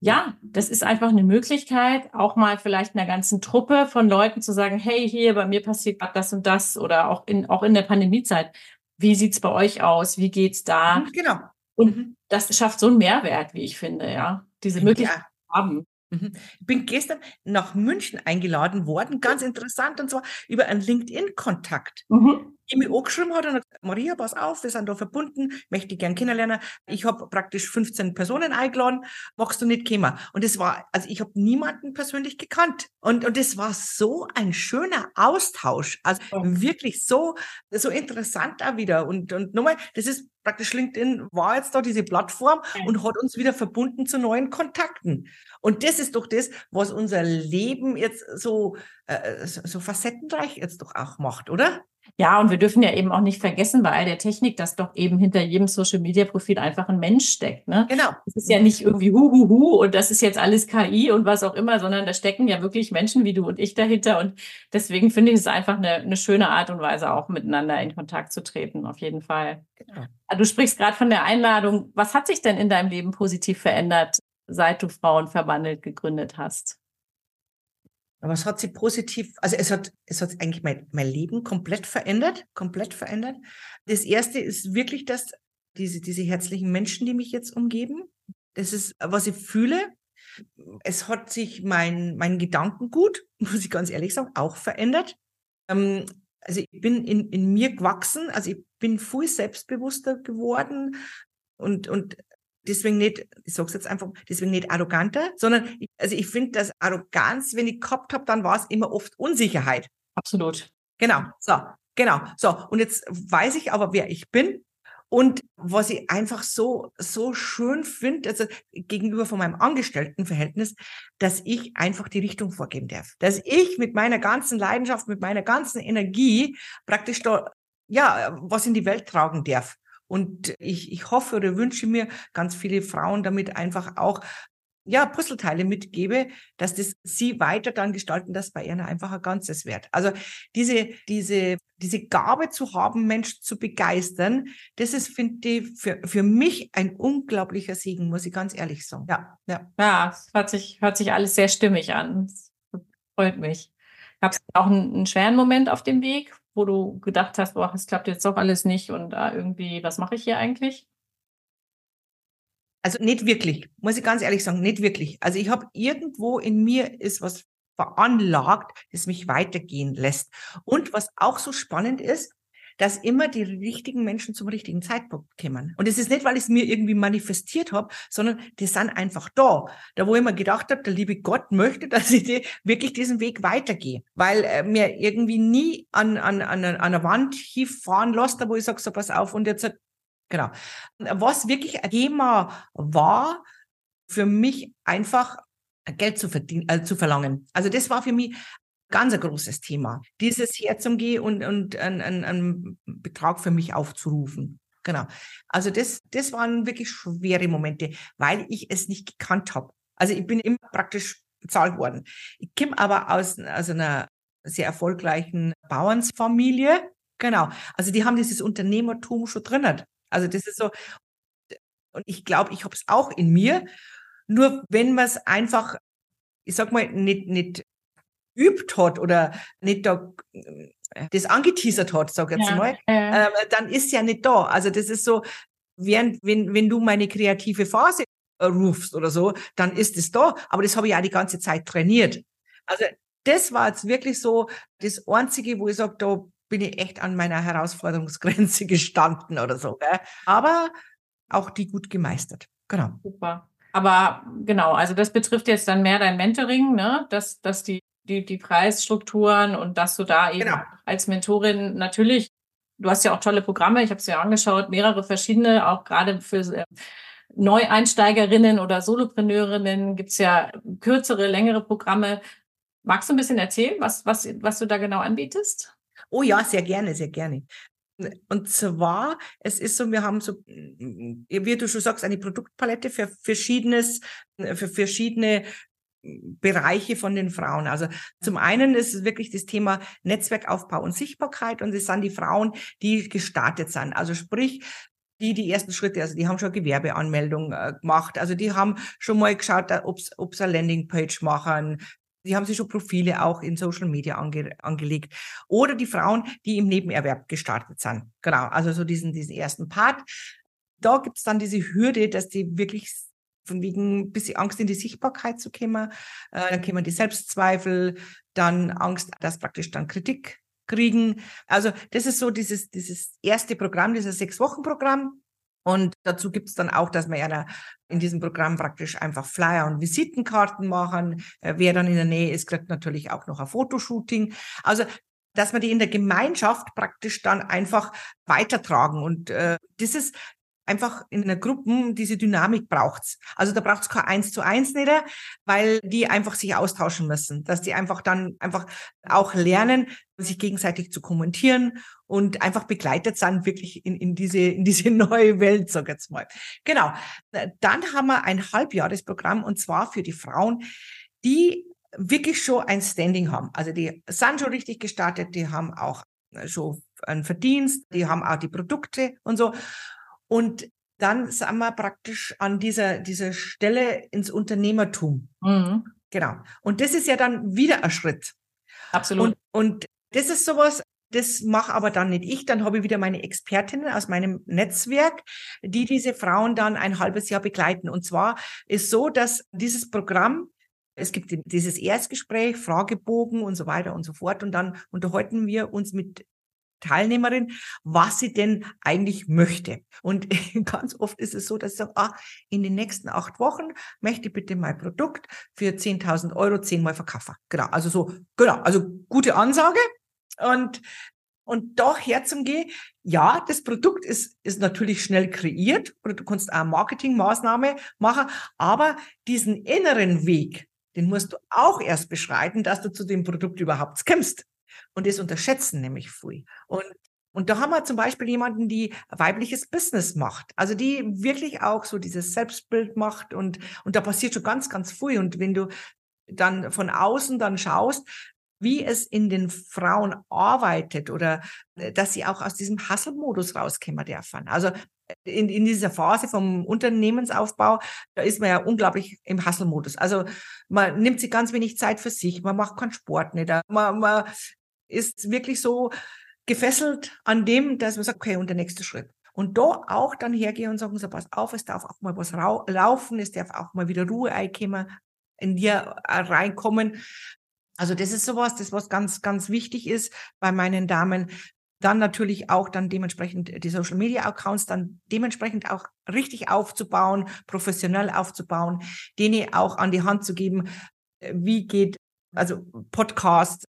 S1: ja, das ist einfach eine Möglichkeit, auch mal vielleicht einer ganzen Truppe von Leuten zu sagen, hey, hier, bei mir passiert gerade das und das oder auch in, auch in der Pandemiezeit. Wie sieht's bei euch aus? Wie geht's da?
S2: Mhm, genau.
S1: Und mhm. das schafft so einen Mehrwert, wie ich finde, ja. Diese Möglichkeit ja. haben.
S2: Mhm. Ich bin gestern nach München eingeladen worden, ganz interessant, und zwar über einen LinkedIn-Kontakt. Mhm die mich angeschrieben hat und hat gesagt, Maria, pass auf, wir sind da verbunden, möchte ich gern kennenlernen. Ich habe praktisch 15 Personen eingeladen, magst du nicht kommen? Und es war, also ich habe niemanden persönlich gekannt. Und, und es war so ein schöner Austausch. Also wirklich so, so interessant auch wieder. Und, und nochmal, das ist praktisch LinkedIn war jetzt da diese Plattform und hat uns wieder verbunden zu neuen Kontakten. Und das ist doch das, was unser Leben jetzt so, äh, so facettenreich jetzt doch auch macht, oder?
S1: Ja, und wir dürfen ja eben auch nicht vergessen bei all der Technik, dass doch eben hinter jedem Social Media Profil einfach ein Mensch steckt. Ne?
S2: Genau.
S1: Es ist ja nicht irgendwie hu, hu, hu und das ist jetzt alles KI und was auch immer, sondern da stecken ja wirklich Menschen wie du und ich dahinter. Und deswegen finde ich es einfach eine, eine schöne Art und Weise, auch miteinander in Kontakt zu treten, auf jeden Fall. Genau. Du sprichst gerade von der Einladung. Was hat sich denn in deinem Leben positiv verändert, seit du Frauen verwandelt gegründet hast?
S2: Aber es hat sich positiv, also es hat, es hat eigentlich mein, mein Leben komplett verändert, komplett verändert. Das erste ist wirklich das, diese, diese herzlichen Menschen, die mich jetzt umgeben. Das ist, was ich fühle. Es hat sich mein, mein Gedankengut, muss ich ganz ehrlich sagen, auch verändert. Ähm, also ich bin in, in mir gewachsen, also ich bin viel selbstbewusster geworden und, und deswegen nicht, ich sag's jetzt einfach, deswegen nicht arroganter, sondern ich, also ich finde, dass Arroganz, wenn ich gehabt habe, dann war es immer oft Unsicherheit.
S1: Absolut.
S2: Genau, so, genau, so. Und jetzt weiß ich aber, wer ich bin. Und was ich einfach so, so schön finde, also gegenüber von meinem Angestelltenverhältnis, dass ich einfach die Richtung vorgeben darf. Dass ich mit meiner ganzen Leidenschaft, mit meiner ganzen Energie praktisch da, ja, was in die Welt tragen darf. Und ich, ich hoffe oder wünsche mir ganz viele Frauen damit einfach auch ja, Puzzleteile mitgebe, dass das sie weiter dann gestalten, dass bei ihnen einfach ein Ganzes wird. Also diese, diese, diese Gabe zu haben, Menschen zu begeistern, das ist, finde ich, für, für mich ein unglaublicher Segen, muss ich ganz ehrlich sagen.
S1: Ja, ja. Ja, es hört sich, hört sich alles sehr stimmig an. Das freut mich. Gab es auch einen, einen schweren Moment auf dem Weg, wo du gedacht hast, boah, es klappt jetzt doch alles nicht und äh, irgendwie, was mache ich hier eigentlich?
S2: Also nicht wirklich, muss ich ganz ehrlich sagen, nicht wirklich. Also ich habe irgendwo in mir ist was veranlagt, das mich weitergehen lässt. Und was auch so spannend ist, dass immer die richtigen Menschen zum richtigen Zeitpunkt kommen. Und es ist nicht, weil ich es mir irgendwie manifestiert habe, sondern die sind einfach da. Da, wo ich mir gedacht habe, der liebe Gott möchte, dass ich die, wirklich diesen Weg weitergehe. Weil äh, mir irgendwie nie an, an, an, an einer Wand hief fahren lässt, wo ich sage, so pass auf und jetzt, genau. Was wirklich ein Thema war, für mich einfach Geld zu verdienen, äh, zu verlangen. Also das war für mich ganz ein großes Thema. Dieses herzugehen und, und einen, einen, einen Betrag für mich aufzurufen. Genau. Also das, das waren wirklich schwere Momente, weil ich es nicht gekannt habe. Also ich bin immer praktisch bezahlt worden. Ich komme aber aus, aus einer sehr erfolgreichen Bauernsfamilie. Genau. Also die haben dieses Unternehmertum schon drinnen. Also das ist so, und ich glaube, ich habe es auch in mir. Nur wenn man es einfach, ich sag mal, nicht, nicht geübt hat oder nicht da äh, das angeteasert hat, sag ich jetzt ja, mal, äh. äh, dann ist ja nicht da. Also das ist so, während, wenn, wenn du meine kreative Phase rufst oder so, dann ist es da. Aber das habe ich auch die ganze Zeit trainiert. Also das war jetzt wirklich so das Einzige, wo ich sage, da bin ich echt an meiner Herausforderungsgrenze gestanden oder so. Gell? Aber auch die gut gemeistert. Genau.
S1: Super. Aber genau, also das betrifft jetzt dann mehr dein Mentoring, ne? dass, dass die die, die Preisstrukturen und dass du da eben genau. als Mentorin natürlich, du hast ja auch tolle Programme, ich habe es ja angeschaut, mehrere verschiedene, auch gerade für äh, Neueinsteigerinnen oder Solopreneurinnen gibt es ja kürzere, längere Programme. Magst du ein bisschen erzählen, was, was, was du da genau anbietest?
S2: Oh ja, sehr gerne, sehr gerne. Und zwar, es ist so, wir haben so, wie du schon sagst, eine Produktpalette für verschiedenes, für verschiedene Bereiche von den Frauen. Also zum einen ist es wirklich das Thema Netzwerkaufbau und Sichtbarkeit und es sind die Frauen, die gestartet sind. Also sprich, die die ersten Schritte, also die haben schon Gewerbeanmeldung äh, gemacht, also die haben schon mal geschaut, ob sie eine Landingpage machen, die haben sich schon Profile auch in Social Media ange, angelegt. Oder die Frauen, die im Nebenerwerb gestartet sind. Genau, also so diesen, diesen ersten Part. Da gibt's dann diese Hürde, dass die wirklich von wegen ein bisschen Angst in die Sichtbarkeit zu kommen. Äh, dann kommen die Selbstzweifel, dann Angst, dass praktisch dann Kritik kriegen. Also das ist so dieses, dieses erste Programm, dieses Sechs-Wochen-Programm. Und dazu gibt es dann auch, dass wir ja in diesem Programm praktisch einfach Flyer und Visitenkarten machen. Äh, wer dann in der Nähe ist, kriegt natürlich auch noch ein Fotoshooting. Also dass wir die in der Gemeinschaft praktisch dann einfach weitertragen. Und äh, das ist einfach in einer Gruppe diese Dynamik braucht's. Also da braucht's kein Eins zu Eins nicht, weil die einfach sich austauschen müssen, dass die einfach dann einfach auch lernen, sich gegenseitig zu kommentieren und einfach begleitet sind wirklich in, in diese in diese neue Welt, sag ich jetzt mal. Genau. Dann haben wir ein Halbjahresprogramm und zwar für die Frauen, die wirklich schon ein Standing haben. Also die sind schon richtig gestartet, die haben auch schon einen Verdienst, die haben auch die Produkte und so. Und dann sind wir praktisch an dieser, dieser Stelle ins Unternehmertum. Mhm. Genau. Und das ist ja dann wieder ein Schritt.
S1: Absolut.
S2: Und, und das ist sowas, das mache aber dann nicht ich. Dann habe ich wieder meine Expertinnen aus meinem Netzwerk, die diese Frauen dann ein halbes Jahr begleiten. Und zwar ist so, dass dieses Programm es gibt dieses Erstgespräch, Fragebogen und so weiter und so fort. Und dann unterhalten wir uns mit Teilnehmerin, was sie denn eigentlich möchte. Und ganz oft ist es so, dass sie sagen, ah, in den nächsten acht Wochen möchte ich bitte mein Produkt für 10.000 Euro zehnmal verkaufen. Genau, also so, genau, also gute Ansage. Und und da herzugehen, ja, das Produkt ist, ist natürlich schnell kreiert oder du kannst auch Marketingmaßnahme machen, aber diesen inneren Weg, den musst du auch erst beschreiten, dass du zu dem Produkt überhaupt kommst. Und das unterschätzen nämlich viel. Und und da haben wir zum Beispiel jemanden, die weibliches Business macht. Also die wirklich auch so dieses Selbstbild macht und, und da passiert schon ganz, ganz viel. Und wenn du dann von außen dann schaust, wie es in den Frauen arbeitet oder äh, dass sie auch aus diesem Hustle-Modus rauskommen dürfen. Also in, in dieser Phase vom Unternehmensaufbau, da ist man ja unglaublich im Hustle-Modus. Also man nimmt sich ganz wenig Zeit für sich, man macht keinen Sport nicht, man, man ist wirklich so gefesselt an dem, dass man sagt, okay, und der nächste Schritt. Und da auch dann hergehen und sagen, so pass auf, es darf auch mal was laufen, es darf auch mal wieder Ruhe einkommen, in dir äh, reinkommen. Also das ist sowas, das was ganz, ganz wichtig ist bei meinen Damen. Dann natürlich auch dann dementsprechend die Social Media Accounts dann dementsprechend auch richtig aufzubauen, professionell aufzubauen, denen auch an die Hand zu geben, äh, wie geht, also Podcast,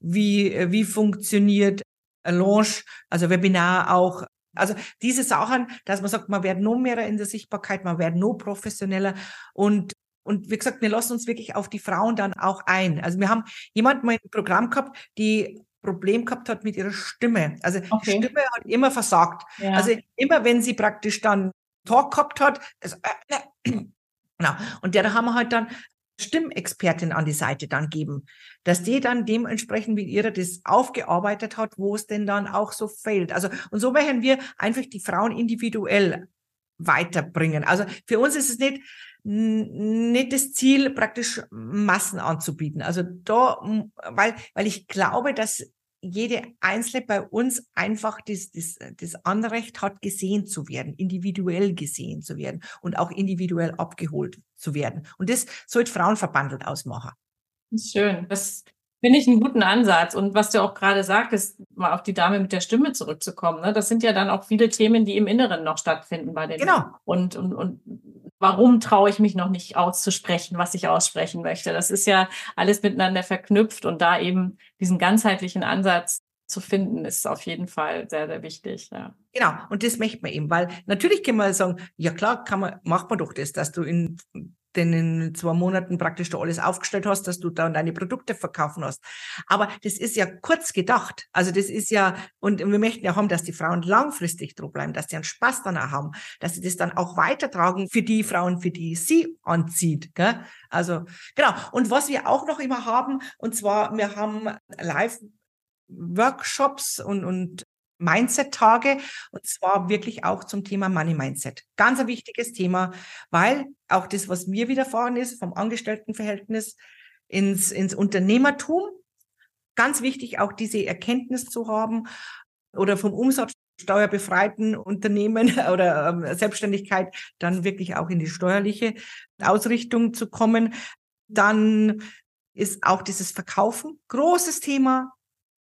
S2: wie, äh, wie funktioniert Launch, also Webinar auch. Also diese Sachen, dass man sagt, man wird noch mehr in der Sichtbarkeit, man wird noch professioneller und und wie gesagt, wir lassen uns wirklich auf die Frauen dann auch ein. Also wir haben jemanden mal im Programm gehabt, die Problem gehabt hat mit ihrer Stimme. Also okay. die Stimme hat immer versagt. Ja. Also immer wenn sie praktisch dann Talk gehabt hat, also, äh, äh, genau. Und der da haben wir halt dann Stimmexpertin an die Seite dann geben, dass die dann dementsprechend wie ihre das aufgearbeitet hat, wo es denn dann auch so fehlt. Also, und so werden wir einfach die Frauen individuell weiterbringen. Also für uns ist es nicht, nicht das Ziel, praktisch Massen anzubieten. Also da, weil, weil ich glaube, dass jede Einzelne bei uns einfach das, das, das Anrecht hat, gesehen zu werden, individuell gesehen zu werden und auch individuell abgeholt zu werden. Und das sollte Frauenverbandelt ausmachen.
S1: Schön. Das finde ich einen guten Ansatz. Und was du auch gerade sagtest, mal auf die Dame mit der Stimme zurückzukommen. Ne? Das sind ja dann auch viele Themen, die im Inneren noch stattfinden bei den.
S2: Genau.
S1: Und, und, und warum traue ich mich noch nicht auszusprechen, was ich aussprechen möchte? Das ist ja alles miteinander verknüpft und da eben diesen ganzheitlichen Ansatz zu finden, ist auf jeden Fall sehr, sehr wichtig. Ja.
S2: Genau, und das möchte man eben, weil natürlich kann man sagen, ja klar, kann man, macht man doch das, dass du in den in zwei Monaten praktisch da alles aufgestellt hast, dass du dann deine Produkte verkaufen hast. Aber das ist ja kurz gedacht. Also das ist ja, und wir möchten ja haben, dass die Frauen langfristig drauf bleiben, dass sie einen Spaß danach haben, dass sie das dann auch weitertragen für die Frauen, für die sie anzieht. Gell? Also genau. Und was wir auch noch immer haben, und zwar, wir haben live Workshops und, und Mindset-Tage und zwar wirklich auch zum Thema Money Mindset. Ganz ein wichtiges Thema, weil auch das, was mir widerfahren ist, vom Angestelltenverhältnis ins, ins Unternehmertum, ganz wichtig, auch diese Erkenntnis zu haben oder vom Umsatzsteuerbefreiten Unternehmen oder ähm, Selbstständigkeit dann wirklich auch in die steuerliche Ausrichtung zu kommen. Dann ist auch dieses Verkaufen großes Thema.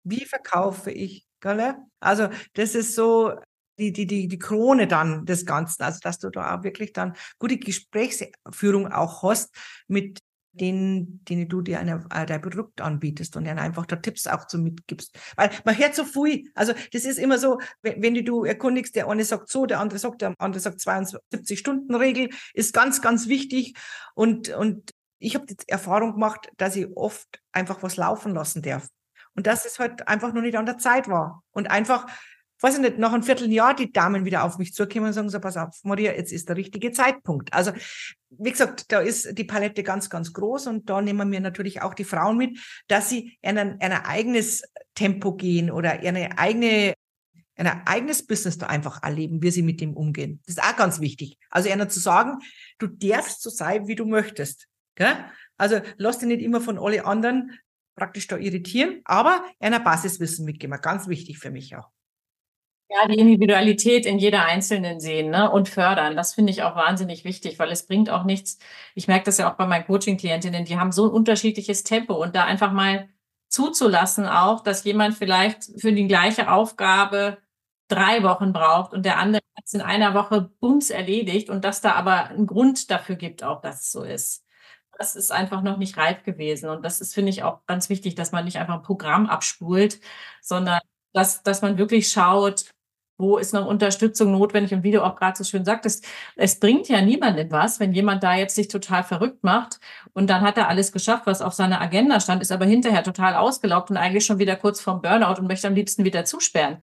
S2: Wie verkaufe ich? Gell? Also das ist so die, die, die, die Krone dann des Ganzen. Also dass du da auch wirklich dann gute Gesprächsführung auch hast mit denen, denen du dir eine, äh, dein Produkt anbietest und ihnen einfach da Tipps auch so mitgibst. Weil man hört so viel. Also das ist immer so, wenn, wenn du erkundigst, der eine sagt so, der andere sagt, der andere sagt 72 Stunden Regel, ist ganz, ganz wichtig. Und, und ich habe die Erfahrung gemacht, dass ich oft einfach was laufen lassen darf. Und dass es halt einfach noch nicht an der Zeit war. Und einfach, weiß ich nicht, nach einem Vierteljahr die Damen wieder auf mich zukommen und sagen so, pass auf, Maria, jetzt ist der richtige Zeitpunkt. Also, wie gesagt, da ist die Palette ganz, ganz groß und da nehmen wir natürlich auch die Frauen mit, dass sie in ein, ein eigenes Tempo gehen oder eine eigene ein eigenes Business da einfach erleben, wie sie mit dem umgehen. Das ist auch ganz wichtig. Also einer zu sagen, du darfst so sein, wie du möchtest. Gell? Also lass dich nicht immer von alle anderen praktisch da irritieren, aber einer Basiswissen mitgeben. Ganz wichtig für mich auch.
S1: Ja, die Individualität in jeder Einzelnen sehen ne? und fördern. Das finde ich auch wahnsinnig wichtig, weil es bringt auch nichts. Ich merke das ja auch bei meinen Coaching-Klientinnen, die haben so ein unterschiedliches Tempo und da einfach mal zuzulassen auch, dass jemand vielleicht für die gleiche Aufgabe drei Wochen braucht und der andere hat es in einer Woche bums erledigt und dass da aber einen Grund dafür gibt, auch dass es so ist das ist einfach noch nicht reif gewesen. Und das ist, finde ich, auch ganz wichtig, dass man nicht einfach ein Programm abspult, sondern dass, dass man wirklich schaut, wo ist noch Unterstützung notwendig? Und wie du auch gerade so schön sagtest, es bringt ja niemandem was, wenn jemand da jetzt sich total verrückt macht und dann hat er alles geschafft, was auf seiner Agenda stand, ist aber hinterher total ausgelaugt und eigentlich schon wieder kurz vorm Burnout und möchte am liebsten wieder zusperren.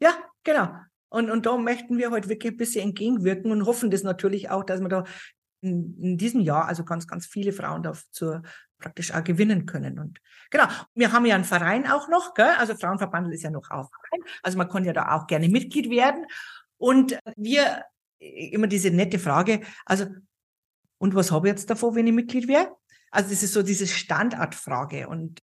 S2: Ja, genau. Und, und da möchten wir heute wirklich ein bisschen entgegenwirken und hoffen das natürlich auch, dass wir da in, in diesem Jahr also ganz, ganz viele Frauen dazu praktisch auch gewinnen können. Und genau, wir haben ja einen Verein auch noch, gell? also Frauenverband ist ja noch auch Verein, also man kann ja da auch gerne Mitglied werden. Und wir, immer diese nette Frage, also, und was habe ich jetzt davor, wenn ich Mitglied wäre? Also das ist so diese Standardfrage und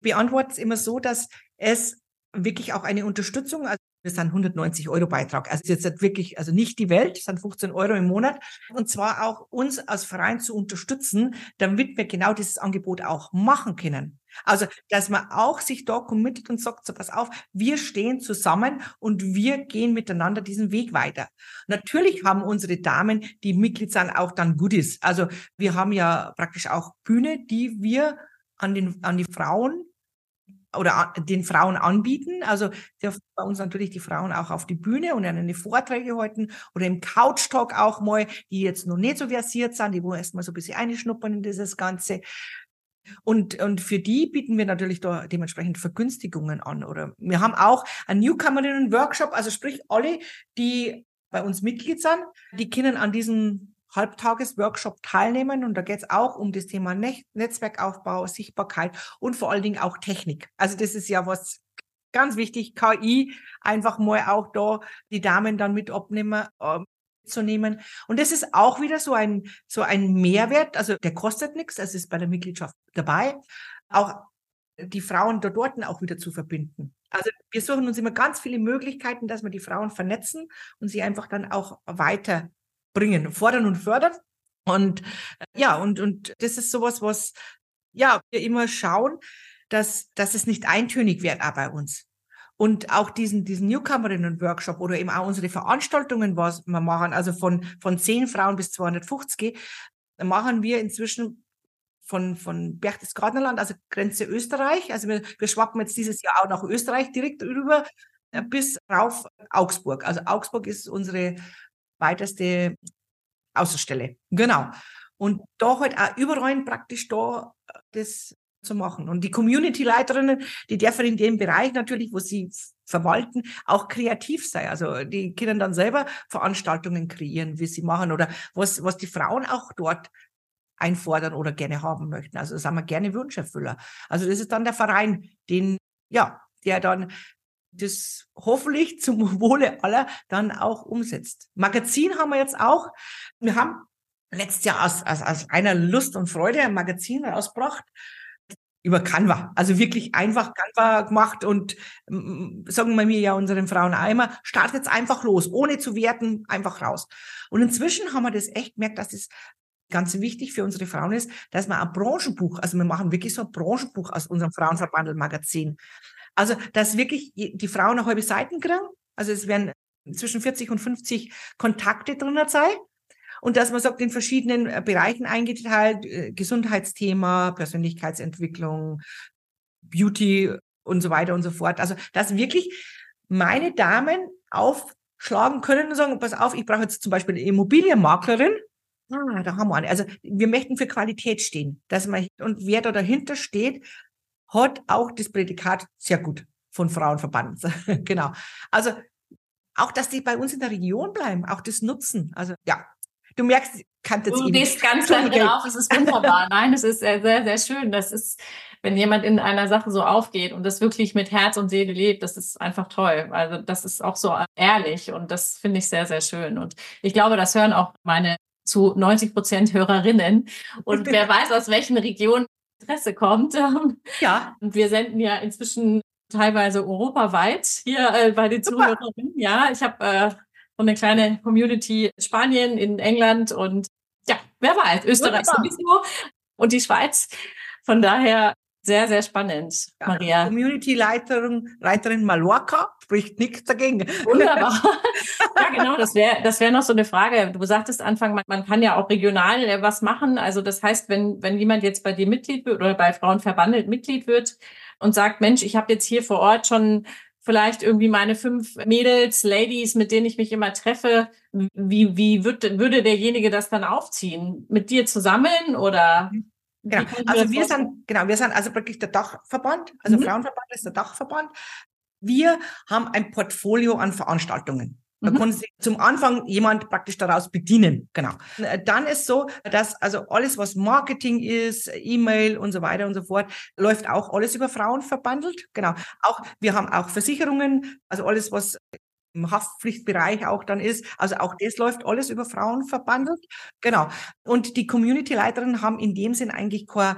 S2: beantwortet es immer so, dass es wirklich auch eine Unterstützung, also das sind 190 Euro Beitrag. Also jetzt wirklich, also nicht die Welt, das sind 15 Euro im Monat. Und zwar auch uns als Verein zu unterstützen, damit wir genau dieses Angebot auch machen können. Also, dass man auch sich da committet und sagt, so pass auf, wir stehen zusammen und wir gehen miteinander diesen Weg weiter. Natürlich haben unsere Damen, die Mitglied sind, auch dann Goodies. Also, wir haben ja praktisch auch Bühne, die wir an den, an die Frauen oder den Frauen anbieten. Also dürfen bei uns natürlich die Frauen auch auf die Bühne und eine Vorträge halten oder im Couch Talk auch mal, die jetzt noch nicht so versiert sind, die wo erstmal so ein bisschen einschnuppern in dieses Ganze. Und, und für die bieten wir natürlich da dementsprechend Vergünstigungen an. Oder wir haben auch einen Newcomerinnen-Workshop, also sprich alle, die bei uns Mitglied sind, die können an diesen Halbtagesworkshop teilnehmen. Und da geht es auch um das Thema Netzwerkaufbau, Sichtbarkeit und vor allen Dingen auch Technik. Also das ist ja was ganz wichtig, KI, einfach mal auch da die Damen dann mit abnehmen. Äh, zu nehmen. Und das ist auch wieder so ein, so ein Mehrwert, also der kostet nichts, das ist bei der Mitgliedschaft dabei, auch die Frauen da dort auch wieder zu verbinden. Also wir suchen uns immer ganz viele Möglichkeiten, dass wir die Frauen vernetzen und sie einfach dann auch weiter bringen, fordern und fördern. Und äh, ja, und, und das ist sowas, was ja, wir immer schauen, dass, dass es nicht eintönig wird auch bei uns. Und auch diesen, diesen Newcomerinnen-Workshop oder eben auch unsere Veranstaltungen, was wir machen, also von, von 10 Frauen bis 250, machen wir inzwischen von, von Berchtesgadenerland, also Grenze Österreich. Also wir, wir schwappen jetzt dieses Jahr auch nach Österreich direkt rüber äh, bis rauf Augsburg. Also Augsburg ist unsere weiteste Außenstelle. Genau. Und da halt auch überall praktisch da äh, das zu machen. Und die Community-Leiterinnen, die dürfen in dem Bereich natürlich, wo sie verwalten, auch kreativ sein. Also die können dann selber Veranstaltungen kreieren, wie sie machen oder was, was die Frauen auch dort einfordern oder gerne haben möchten. Also das haben wir gerne Wunscherfüller. Also das ist dann der Verein, den, ja, der dann das hoffentlich zum Wohle aller dann auch umsetzt. Magazin haben wir jetzt auch. Wir haben letztes Jahr aus, aus, aus einer Lust und Freude ein Magazin rausgebracht über Canva. Also wirklich einfach Canva gemacht und sagen wir mir ja unseren Frauen einmal, startet jetzt einfach los, ohne zu werten, einfach raus. Und inzwischen haben wir das echt gemerkt, dass das ganz wichtig für unsere Frauen ist, dass wir ein Branchenbuch, also wir machen wirklich so ein Branchenbuch aus unserem Frauenverbandel-Magazin. Also, dass wirklich die Frauen eine halbe Seiten kriegen. Also es werden zwischen 40 und 50 Kontakte drin sein und dass man sagt, in verschiedenen äh, Bereichen eingeteilt, äh, Gesundheitsthema, Persönlichkeitsentwicklung, Beauty und so weiter und so fort. Also, dass wirklich meine Damen aufschlagen können und sagen, pass auf, ich brauche jetzt zum Beispiel eine Immobilienmaklerin. Ah, da haben wir eine. Also, wir möchten für Qualität stehen. Dass man, und wer da dahinter steht, hat auch das Prädikat sehr gut von Frauenverband. genau. Also, auch, dass die bei uns in der Region bleiben, auch das nutzen. Also, ja, du merkst, kann
S1: jetzt Du gehst ganz lange drauf, es ist wunderbar. Nein, es ist sehr, sehr, sehr schön. Das ist, wenn jemand in einer Sache so aufgeht und das wirklich mit Herz und Seele lebt, das ist einfach toll. Also das ist auch so ehrlich und das finde ich sehr, sehr schön. Und ich glaube, das hören auch meine zu 90 Prozent Hörerinnen. Und wer weiß, aus welchen Regionen Interesse kommt. Ja. Und wir senden ja inzwischen teilweise europaweit hier äh, bei den Super. Zuhörerinnen. Ja, ich habe äh, so eine kleine Community in Spanien, in England und ja, wer weiß, Österreich sowieso und die Schweiz. Von daher sehr, sehr spannend, ja, Maria.
S2: Community-Leiterin Leiterin Mallorca spricht nichts dagegen.
S1: Wunderbar. ja, genau, das wäre das wäre noch so eine Frage. Du sagtest Anfang, man, man, kann ja auch regional äh, was machen. Also das heißt, wenn, wenn jemand jetzt bei dir Mitglied wird oder bei Frauen verbandelt Mitglied wird und sagt, Mensch, ich habe jetzt hier vor Ort schon vielleicht irgendwie meine fünf Mädels, Ladies, mit denen ich mich immer treffe, wie, wie wird, würde derjenige das dann aufziehen? Mit dir zusammen oder?
S2: Genau. Also wir sind, genau, wir sind also wirklich der Dachverband, also mhm. Frauenverband ist der Dachverband. Wir haben ein Portfolio an Veranstaltungen. Da mhm. kann sich zum Anfang jemand praktisch daraus bedienen. Genau. Dann ist so, dass also alles, was Marketing ist, E-Mail und so weiter und so fort, läuft auch alles über Frauen verbandelt. Genau. Auch, wir haben auch Versicherungen, also alles, was im Haftpflichtbereich auch dann ist. Also auch das läuft alles über Frauen verbandelt. Genau. Und die Community-Leiterinnen haben in dem Sinn eigentlich kein,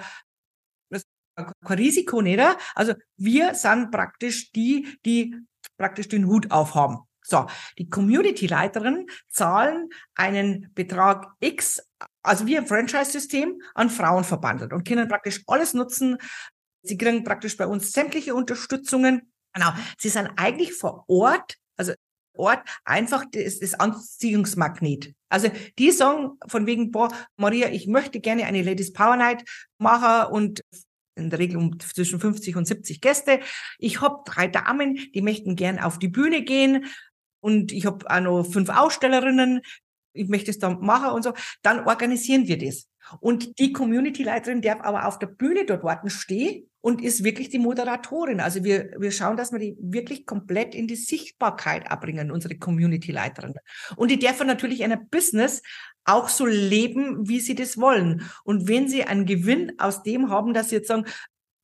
S2: kein Risiko, nicht? Also wir sind praktisch die, die praktisch den Hut aufhaben. So, die Community-Leiterinnen zahlen einen Betrag X, also wie ein Franchise-System, an Frauen verbandelt und können praktisch alles nutzen. Sie kriegen praktisch bei uns sämtliche Unterstützungen. Genau. Sie sind eigentlich vor Ort, also Ort einfach das, das Anziehungsmagnet. Also die sagen von wegen, boah, Maria, ich möchte gerne eine Ladies Power Night machen und in der Regel um zwischen 50 und 70 Gäste. Ich habe drei Damen, die möchten gern auf die Bühne gehen und ich habe auch noch fünf Ausstellerinnen, ich möchte es da machen und so, dann organisieren wir das. Und die Community-Leiterin darf aber auf der Bühne dort warten stehen und ist wirklich die Moderatorin. Also wir, wir schauen, dass wir die wirklich komplett in die Sichtbarkeit abbringen, unsere Community-Leiterin. Und die dürfen natürlich in einem Business auch so leben, wie sie das wollen. Und wenn sie einen Gewinn aus dem haben, dass sie jetzt sagen,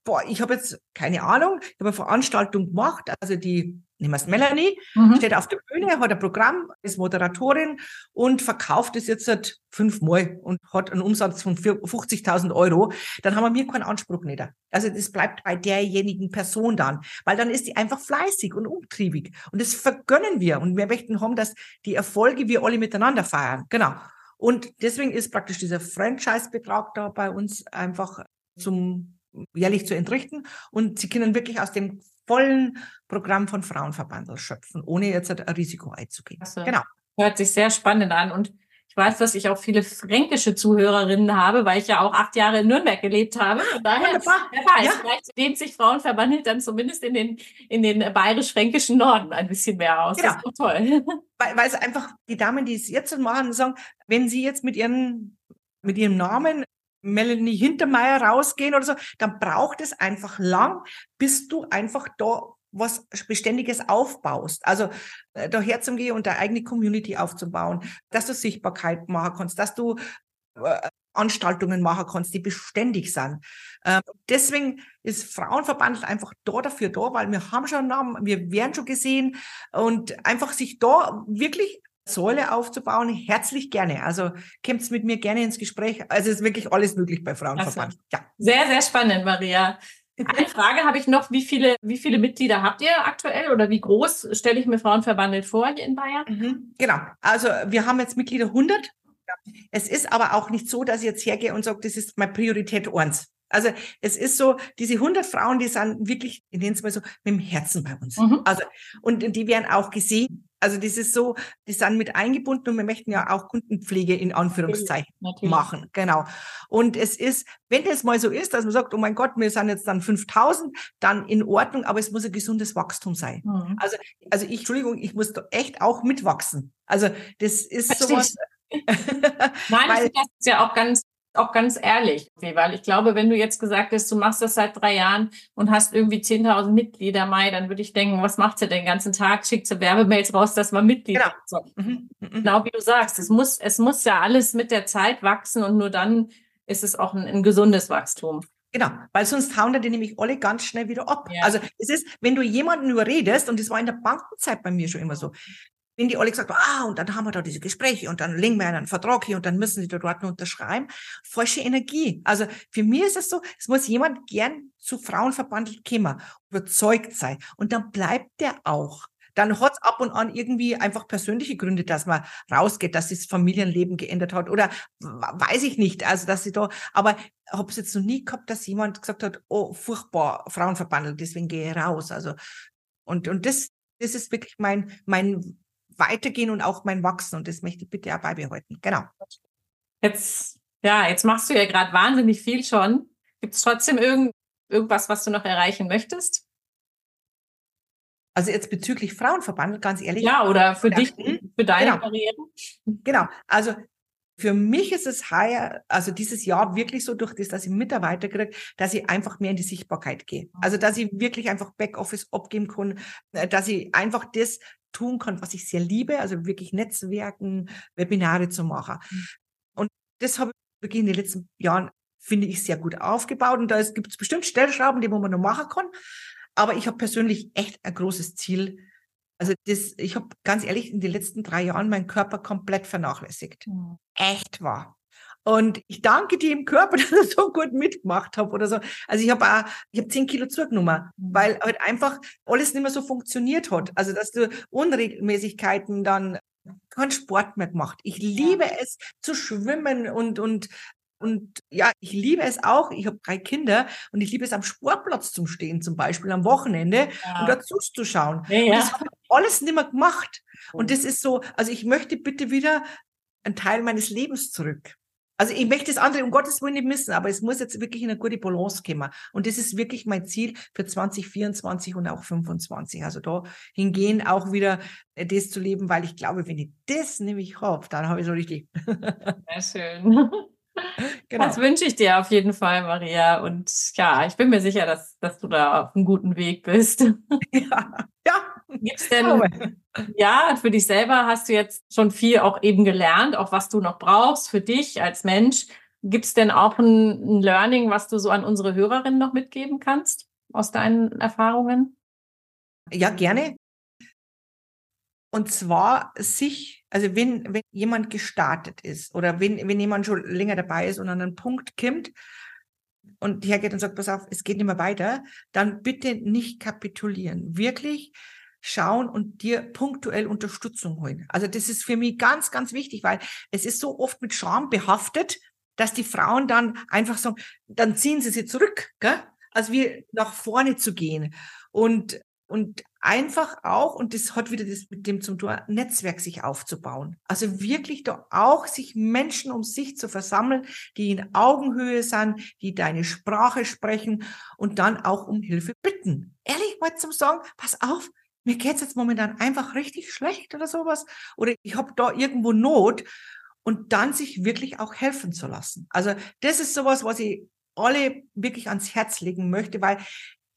S2: boah, ich habe jetzt keine Ahnung, ich habe eine Veranstaltung gemacht, also die nehmen wir es Melanie, mhm. steht auf der Bühne, hat ein Programm, ist Moderatorin und verkauft es jetzt seit fünfmal und hat einen Umsatz von 50.000 Euro, dann haben wir keinen Anspruch nicht. Also das bleibt bei derjenigen Person dann, weil dann ist die einfach fleißig und umtriebig und das vergönnen wir und wir möchten haben, dass die Erfolge wir alle miteinander feiern. Genau. Und deswegen ist praktisch dieser Franchise-Betrag da bei uns einfach zum jährlich zu entrichten und sie können wirklich aus dem vollen Programm von Frauenverband schöpfen, ohne jetzt ein Risiko einzugehen.
S1: Also, genau. Hört sich sehr spannend an und ich weiß, dass ich auch viele fränkische Zuhörerinnen habe, weil ich ja auch acht Jahre in Nürnberg gelebt habe. Von daher, Wunderbar. wer weiß, ja. vielleicht dehnt sich Frauenverband dann zumindest in den, in den bayerisch-fränkischen Norden ein bisschen mehr aus. Genau. Das ist doch toll.
S2: Weil, weil es einfach die Damen, die es jetzt machen, sagen, wenn sie jetzt mit ihren mit ihrem Namen Melanie Hintermeier rausgehen oder so, dann braucht es einfach lang, bis du einfach da was Beständiges aufbaust. Also äh, da herzugehen und deine eigene Community aufzubauen, dass du Sichtbarkeit machen kannst, dass du äh, Veranstaltungen machen kannst, die beständig sind. Ähm, deswegen ist Frauenverband einfach da dafür da, weil wir haben schon einen Namen, wir werden schon gesehen und einfach sich da wirklich Säule aufzubauen, herzlich gerne. Also kommt mit mir gerne ins Gespräch. Also ist wirklich alles möglich bei Frauenverband.
S1: Ja. Sehr, sehr spannend, Maria. Eine Frage habe ich noch. Wie viele, wie viele Mitglieder habt ihr aktuell oder wie groß stelle ich mir Frauenverbandelt vor hier in Bayern?
S2: Mhm, genau. Also wir haben jetzt Mitglieder 100. Es ist aber auch nicht so, dass ich jetzt hergehe und sage, das ist meine Priorität eins. Also es ist so, diese 100 Frauen, die sind wirklich, ich nenne es mal so, mit dem Herzen bei uns. Mhm. Also und die werden auch gesehen. Also das ist so, die sind mit eingebunden und wir möchten ja auch Kundenpflege in Anführungszeichen Natürlich. machen. Genau. Und es ist, wenn das mal so ist, dass man sagt, oh mein Gott, wir sind jetzt dann 5000, dann in Ordnung, aber es muss ein gesundes Wachstum sein. Mhm. Also, also ich, Entschuldigung, ich muss da echt auch mitwachsen. Also das ist Verstehe. sowas.
S1: Nein, weil, das ist ja auch ganz auch ganz ehrlich, weil ich glaube, wenn du jetzt gesagt hast, du machst das seit drei Jahren und hast irgendwie 10.000 Mitglieder, Mai, dann würde ich denken, was macht sie den ganzen Tag? Schickt sie Werbemails raus, dass man Mitglied genau. So. Mhm, mhm. Genau wie du sagst, es muss, es muss ja alles mit der Zeit wachsen und nur dann ist es auch ein, ein gesundes Wachstum.
S2: Genau, weil sonst hauen die nämlich alle ganz schnell wieder ab. Ja. Also es ist, wenn du jemanden überredest, und das war in der Bankenzeit bei mir schon immer so, wenn die alle gesagt ah, und dann haben wir da diese Gespräche und dann legen wir einen Vertrag hier und dann müssen sie da dort unterschreiben. Falsche Energie. Also für mich ist es so, es muss jemand gern zu Frauenverband kommen, überzeugt sein. Und dann bleibt der auch. Dann hat es ab und an irgendwie einfach persönliche Gründe, dass man rausgeht, dass das Familienleben geändert hat oder weiß ich nicht. Also dass sie da, aber habe es jetzt noch nie gehabt, dass jemand gesagt hat, oh furchtbar Frauenverband, deswegen gehe ich raus. Also und und das das ist wirklich mein mein weitergehen und auch mein Wachsen. Und das möchte ich bitte auch beibehalten. Genau.
S1: Jetzt, ja, jetzt machst du ja gerade wahnsinnig viel schon. Gibt es trotzdem irgend, irgendwas, was du noch erreichen möchtest?
S2: Also jetzt bezüglich Frauenverband, ganz ehrlich.
S1: Ja, oder für dich, für deine genau. Karriere.
S2: Genau. Also für mich ist es heuer, also dieses Jahr wirklich so durch das, dass ich Mitarbeiter kriege, dass ich einfach mehr in die Sichtbarkeit gehe. Also dass ich wirklich einfach Backoffice abgeben kann, äh, dass ich einfach das tun kann, was ich sehr liebe, also wirklich Netzwerken, Webinare zu machen. Mhm. Und das habe ich wirklich in den letzten Jahren, finde ich, sehr gut aufgebaut. Und da gibt es bestimmt Stellschrauben, die man noch machen kann. Aber ich habe persönlich echt ein großes Ziel. Also das, ich habe ganz ehrlich in den letzten drei Jahren meinen Körper komplett vernachlässigt. Mhm. Echt wahr. Und ich danke dir im Körper, dass ich so gut mitgemacht habe oder so. Also ich habe auch, ich habe zehn Kilo zugenommen, mhm. weil halt einfach alles nicht mehr so funktioniert hat. Also dass du Unregelmäßigkeiten dann keinen Sport mehr gemacht. Ich liebe es zu schwimmen und und und ja, ich liebe es auch. Ich habe drei Kinder und ich liebe es am Sportplatz zum Stehen, zum Beispiel am Wochenende ja. und dazu zu schauen. Ja, ja. Und das habe ich alles nicht mehr gemacht. Und das ist so, also ich möchte bitte wieder einen Teil meines Lebens zurück. Also ich möchte das andere um Gottes Willen nicht missen, aber es muss jetzt wirklich in eine gute Balance kommen. Und das ist wirklich mein Ziel für 2024 und auch 2025. Also da hingehen auch wieder äh, das zu leben, weil ich glaube, wenn ich das nämlich habe, dann habe ich so richtig.
S1: Sehr schön. Genau. Das wünsche ich dir auf jeden Fall, Maria. Und ja, ich bin mir sicher, dass, dass du da auf einem guten Weg bist. Ja, ja. Gibt's denn, ja, für dich selber hast du jetzt schon viel auch eben gelernt, auch was du noch brauchst für dich als Mensch. Gibt es denn auch ein, ein Learning, was du so an unsere Hörerinnen noch mitgeben kannst aus deinen Erfahrungen?
S2: Ja, gerne. Und zwar sich, also wenn, wenn jemand gestartet ist oder wenn, wenn jemand schon länger dabei ist und an einen Punkt kommt und hergeht und sagt, pass auf, es geht nicht mehr weiter, dann bitte nicht kapitulieren. Wirklich schauen und dir punktuell Unterstützung holen. Also das ist für mich ganz, ganz wichtig, weil es ist so oft mit Scham behaftet, dass die Frauen dann einfach sagen, dann ziehen sie sie zurück, gell? als wir nach vorne zu gehen. Und, und einfach auch, und das hat wieder das mit dem zum Tor, Netzwerk sich aufzubauen. Also wirklich da auch sich Menschen um sich zu versammeln, die in Augenhöhe sind, die deine Sprache sprechen und dann auch um Hilfe bitten. Ehrlich mal zum Sagen, pass auf, mir geht's jetzt momentan einfach richtig schlecht oder sowas. Oder ich habe da irgendwo Not und dann sich wirklich auch helfen zu lassen. Also das ist sowas, was ich alle wirklich ans Herz legen möchte, weil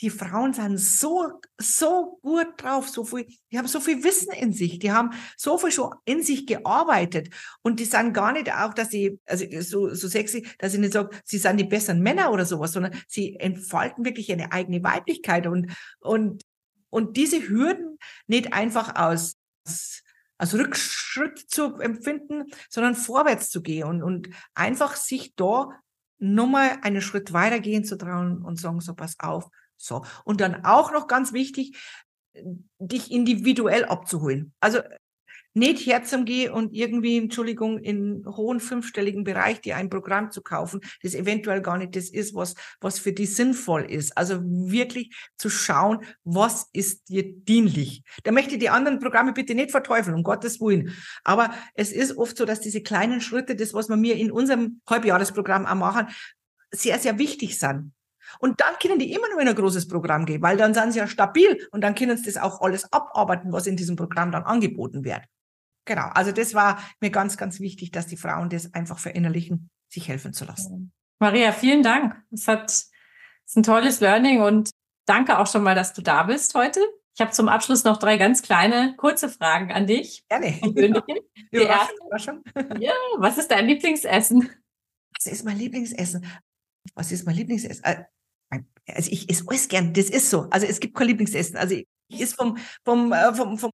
S2: die Frauen sind so, so gut drauf, so viel, die haben so viel Wissen in sich, die haben so viel schon in sich gearbeitet. Und die sind gar nicht auch, dass sie, also so, so sexy, dass ich nicht sage, sie sind die besseren Männer oder sowas, sondern sie entfalten wirklich eine eigene Weiblichkeit. Und, und, und diese Hürden nicht einfach aus, als Rückschritt zu empfinden, sondern vorwärts zu gehen und, und einfach sich da nochmal einen Schritt weitergehen zu trauen und sagen, so pass auf, so. Und dann auch noch ganz wichtig, dich individuell abzuholen. Also nicht herzugehen und irgendwie, Entschuldigung, in hohen fünfstelligen Bereich dir ein Programm zu kaufen, das eventuell gar nicht das ist, was, was für dich sinnvoll ist. Also wirklich zu schauen, was ist dir dienlich. Da möchte ich die anderen Programme bitte nicht verteufeln, um Gottes Willen. Aber es ist oft so, dass diese kleinen Schritte, das, was wir mir in unserem Halbjahresprogramm auch machen, sehr, sehr wichtig sind. Und dann können die immer nur in ein großes Programm gehen, weil dann sind sie ja stabil und dann können sie das auch alles abarbeiten, was in diesem Programm dann angeboten wird. Genau, also das war mir ganz, ganz wichtig, dass die Frauen das einfach verinnerlichen, sich helfen zu lassen.
S1: Maria, vielen Dank. Es hat es ist ein tolles Learning und danke auch schon mal, dass du da bist heute. Ich habe zum Abschluss noch drei ganz kleine, kurze Fragen an dich.
S2: Gerne.
S1: Die erste, ja, was ist dein Lieblingsessen?
S2: Was ist mein Lieblingsessen? Was ist mein Lieblingsessen? Also ich esse alles gern, das ist so. Also es gibt kein Lieblingsessen. Also ich esse vom, vom, äh, vom, vom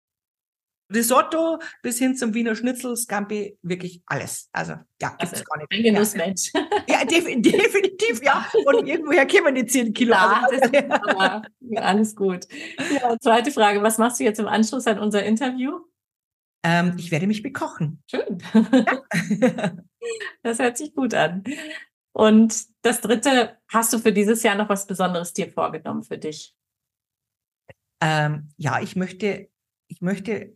S2: Risotto bis hin zum Wiener Schnitzel, Scampi, wirklich alles. Also ja, gibt
S1: es
S2: also, gar nicht.
S1: Ein Genussmensch.
S2: Ja, ja def definitiv, ja. Und irgendwoher kämen die 10 Kilo.
S1: Ja, also, alles gut. Ja, zweite Frage, was machst du jetzt im Anschluss an unser Interview?
S2: Ähm, ich werde mich bekochen.
S1: Schön. Ja. Das hört sich gut an. Und das dritte, hast du für dieses Jahr noch was Besonderes dir vorgenommen für dich?
S2: Ähm, ja, ich möchte, ich möchte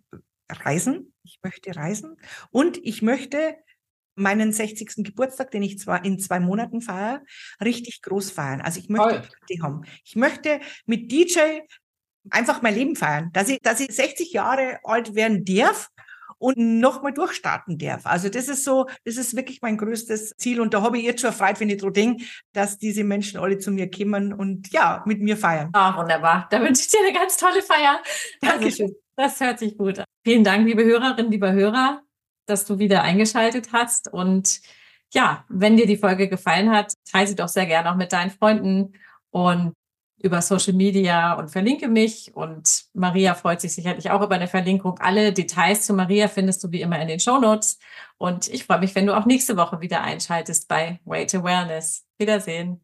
S2: reisen. Ich möchte reisen und ich möchte meinen 60. Geburtstag, den ich zwar in zwei Monaten feiere, richtig groß feiern. Also ich möchte Party haben. Ich möchte mit DJ einfach mein Leben feiern, dass ich, dass ich 60 Jahre alt werden darf und nochmal durchstarten darf. Also das ist so, das ist wirklich mein größtes Ziel. Und da habe ich jetzt schon Freude, wenn ich dran denke, dass diese Menschen alle zu mir kommen und ja, mit mir feiern.
S1: Ah, wunderbar. Da wünsche ich dir eine ganz tolle Feier.
S2: Also, Dankeschön.
S1: Also, das hört sich gut an. Vielen Dank, liebe Hörerinnen, lieber Hörer, dass du wieder eingeschaltet hast. Und ja, wenn dir die Folge gefallen hat, teile sie doch sehr gerne auch mit deinen Freunden und über Social Media und verlinke mich. Und Maria freut sich sicherlich auch über eine Verlinkung. Alle Details zu Maria findest du wie immer in den Show Notes. Und ich freue mich, wenn du auch nächste Woche wieder einschaltest bei Weight Awareness. Wiedersehen.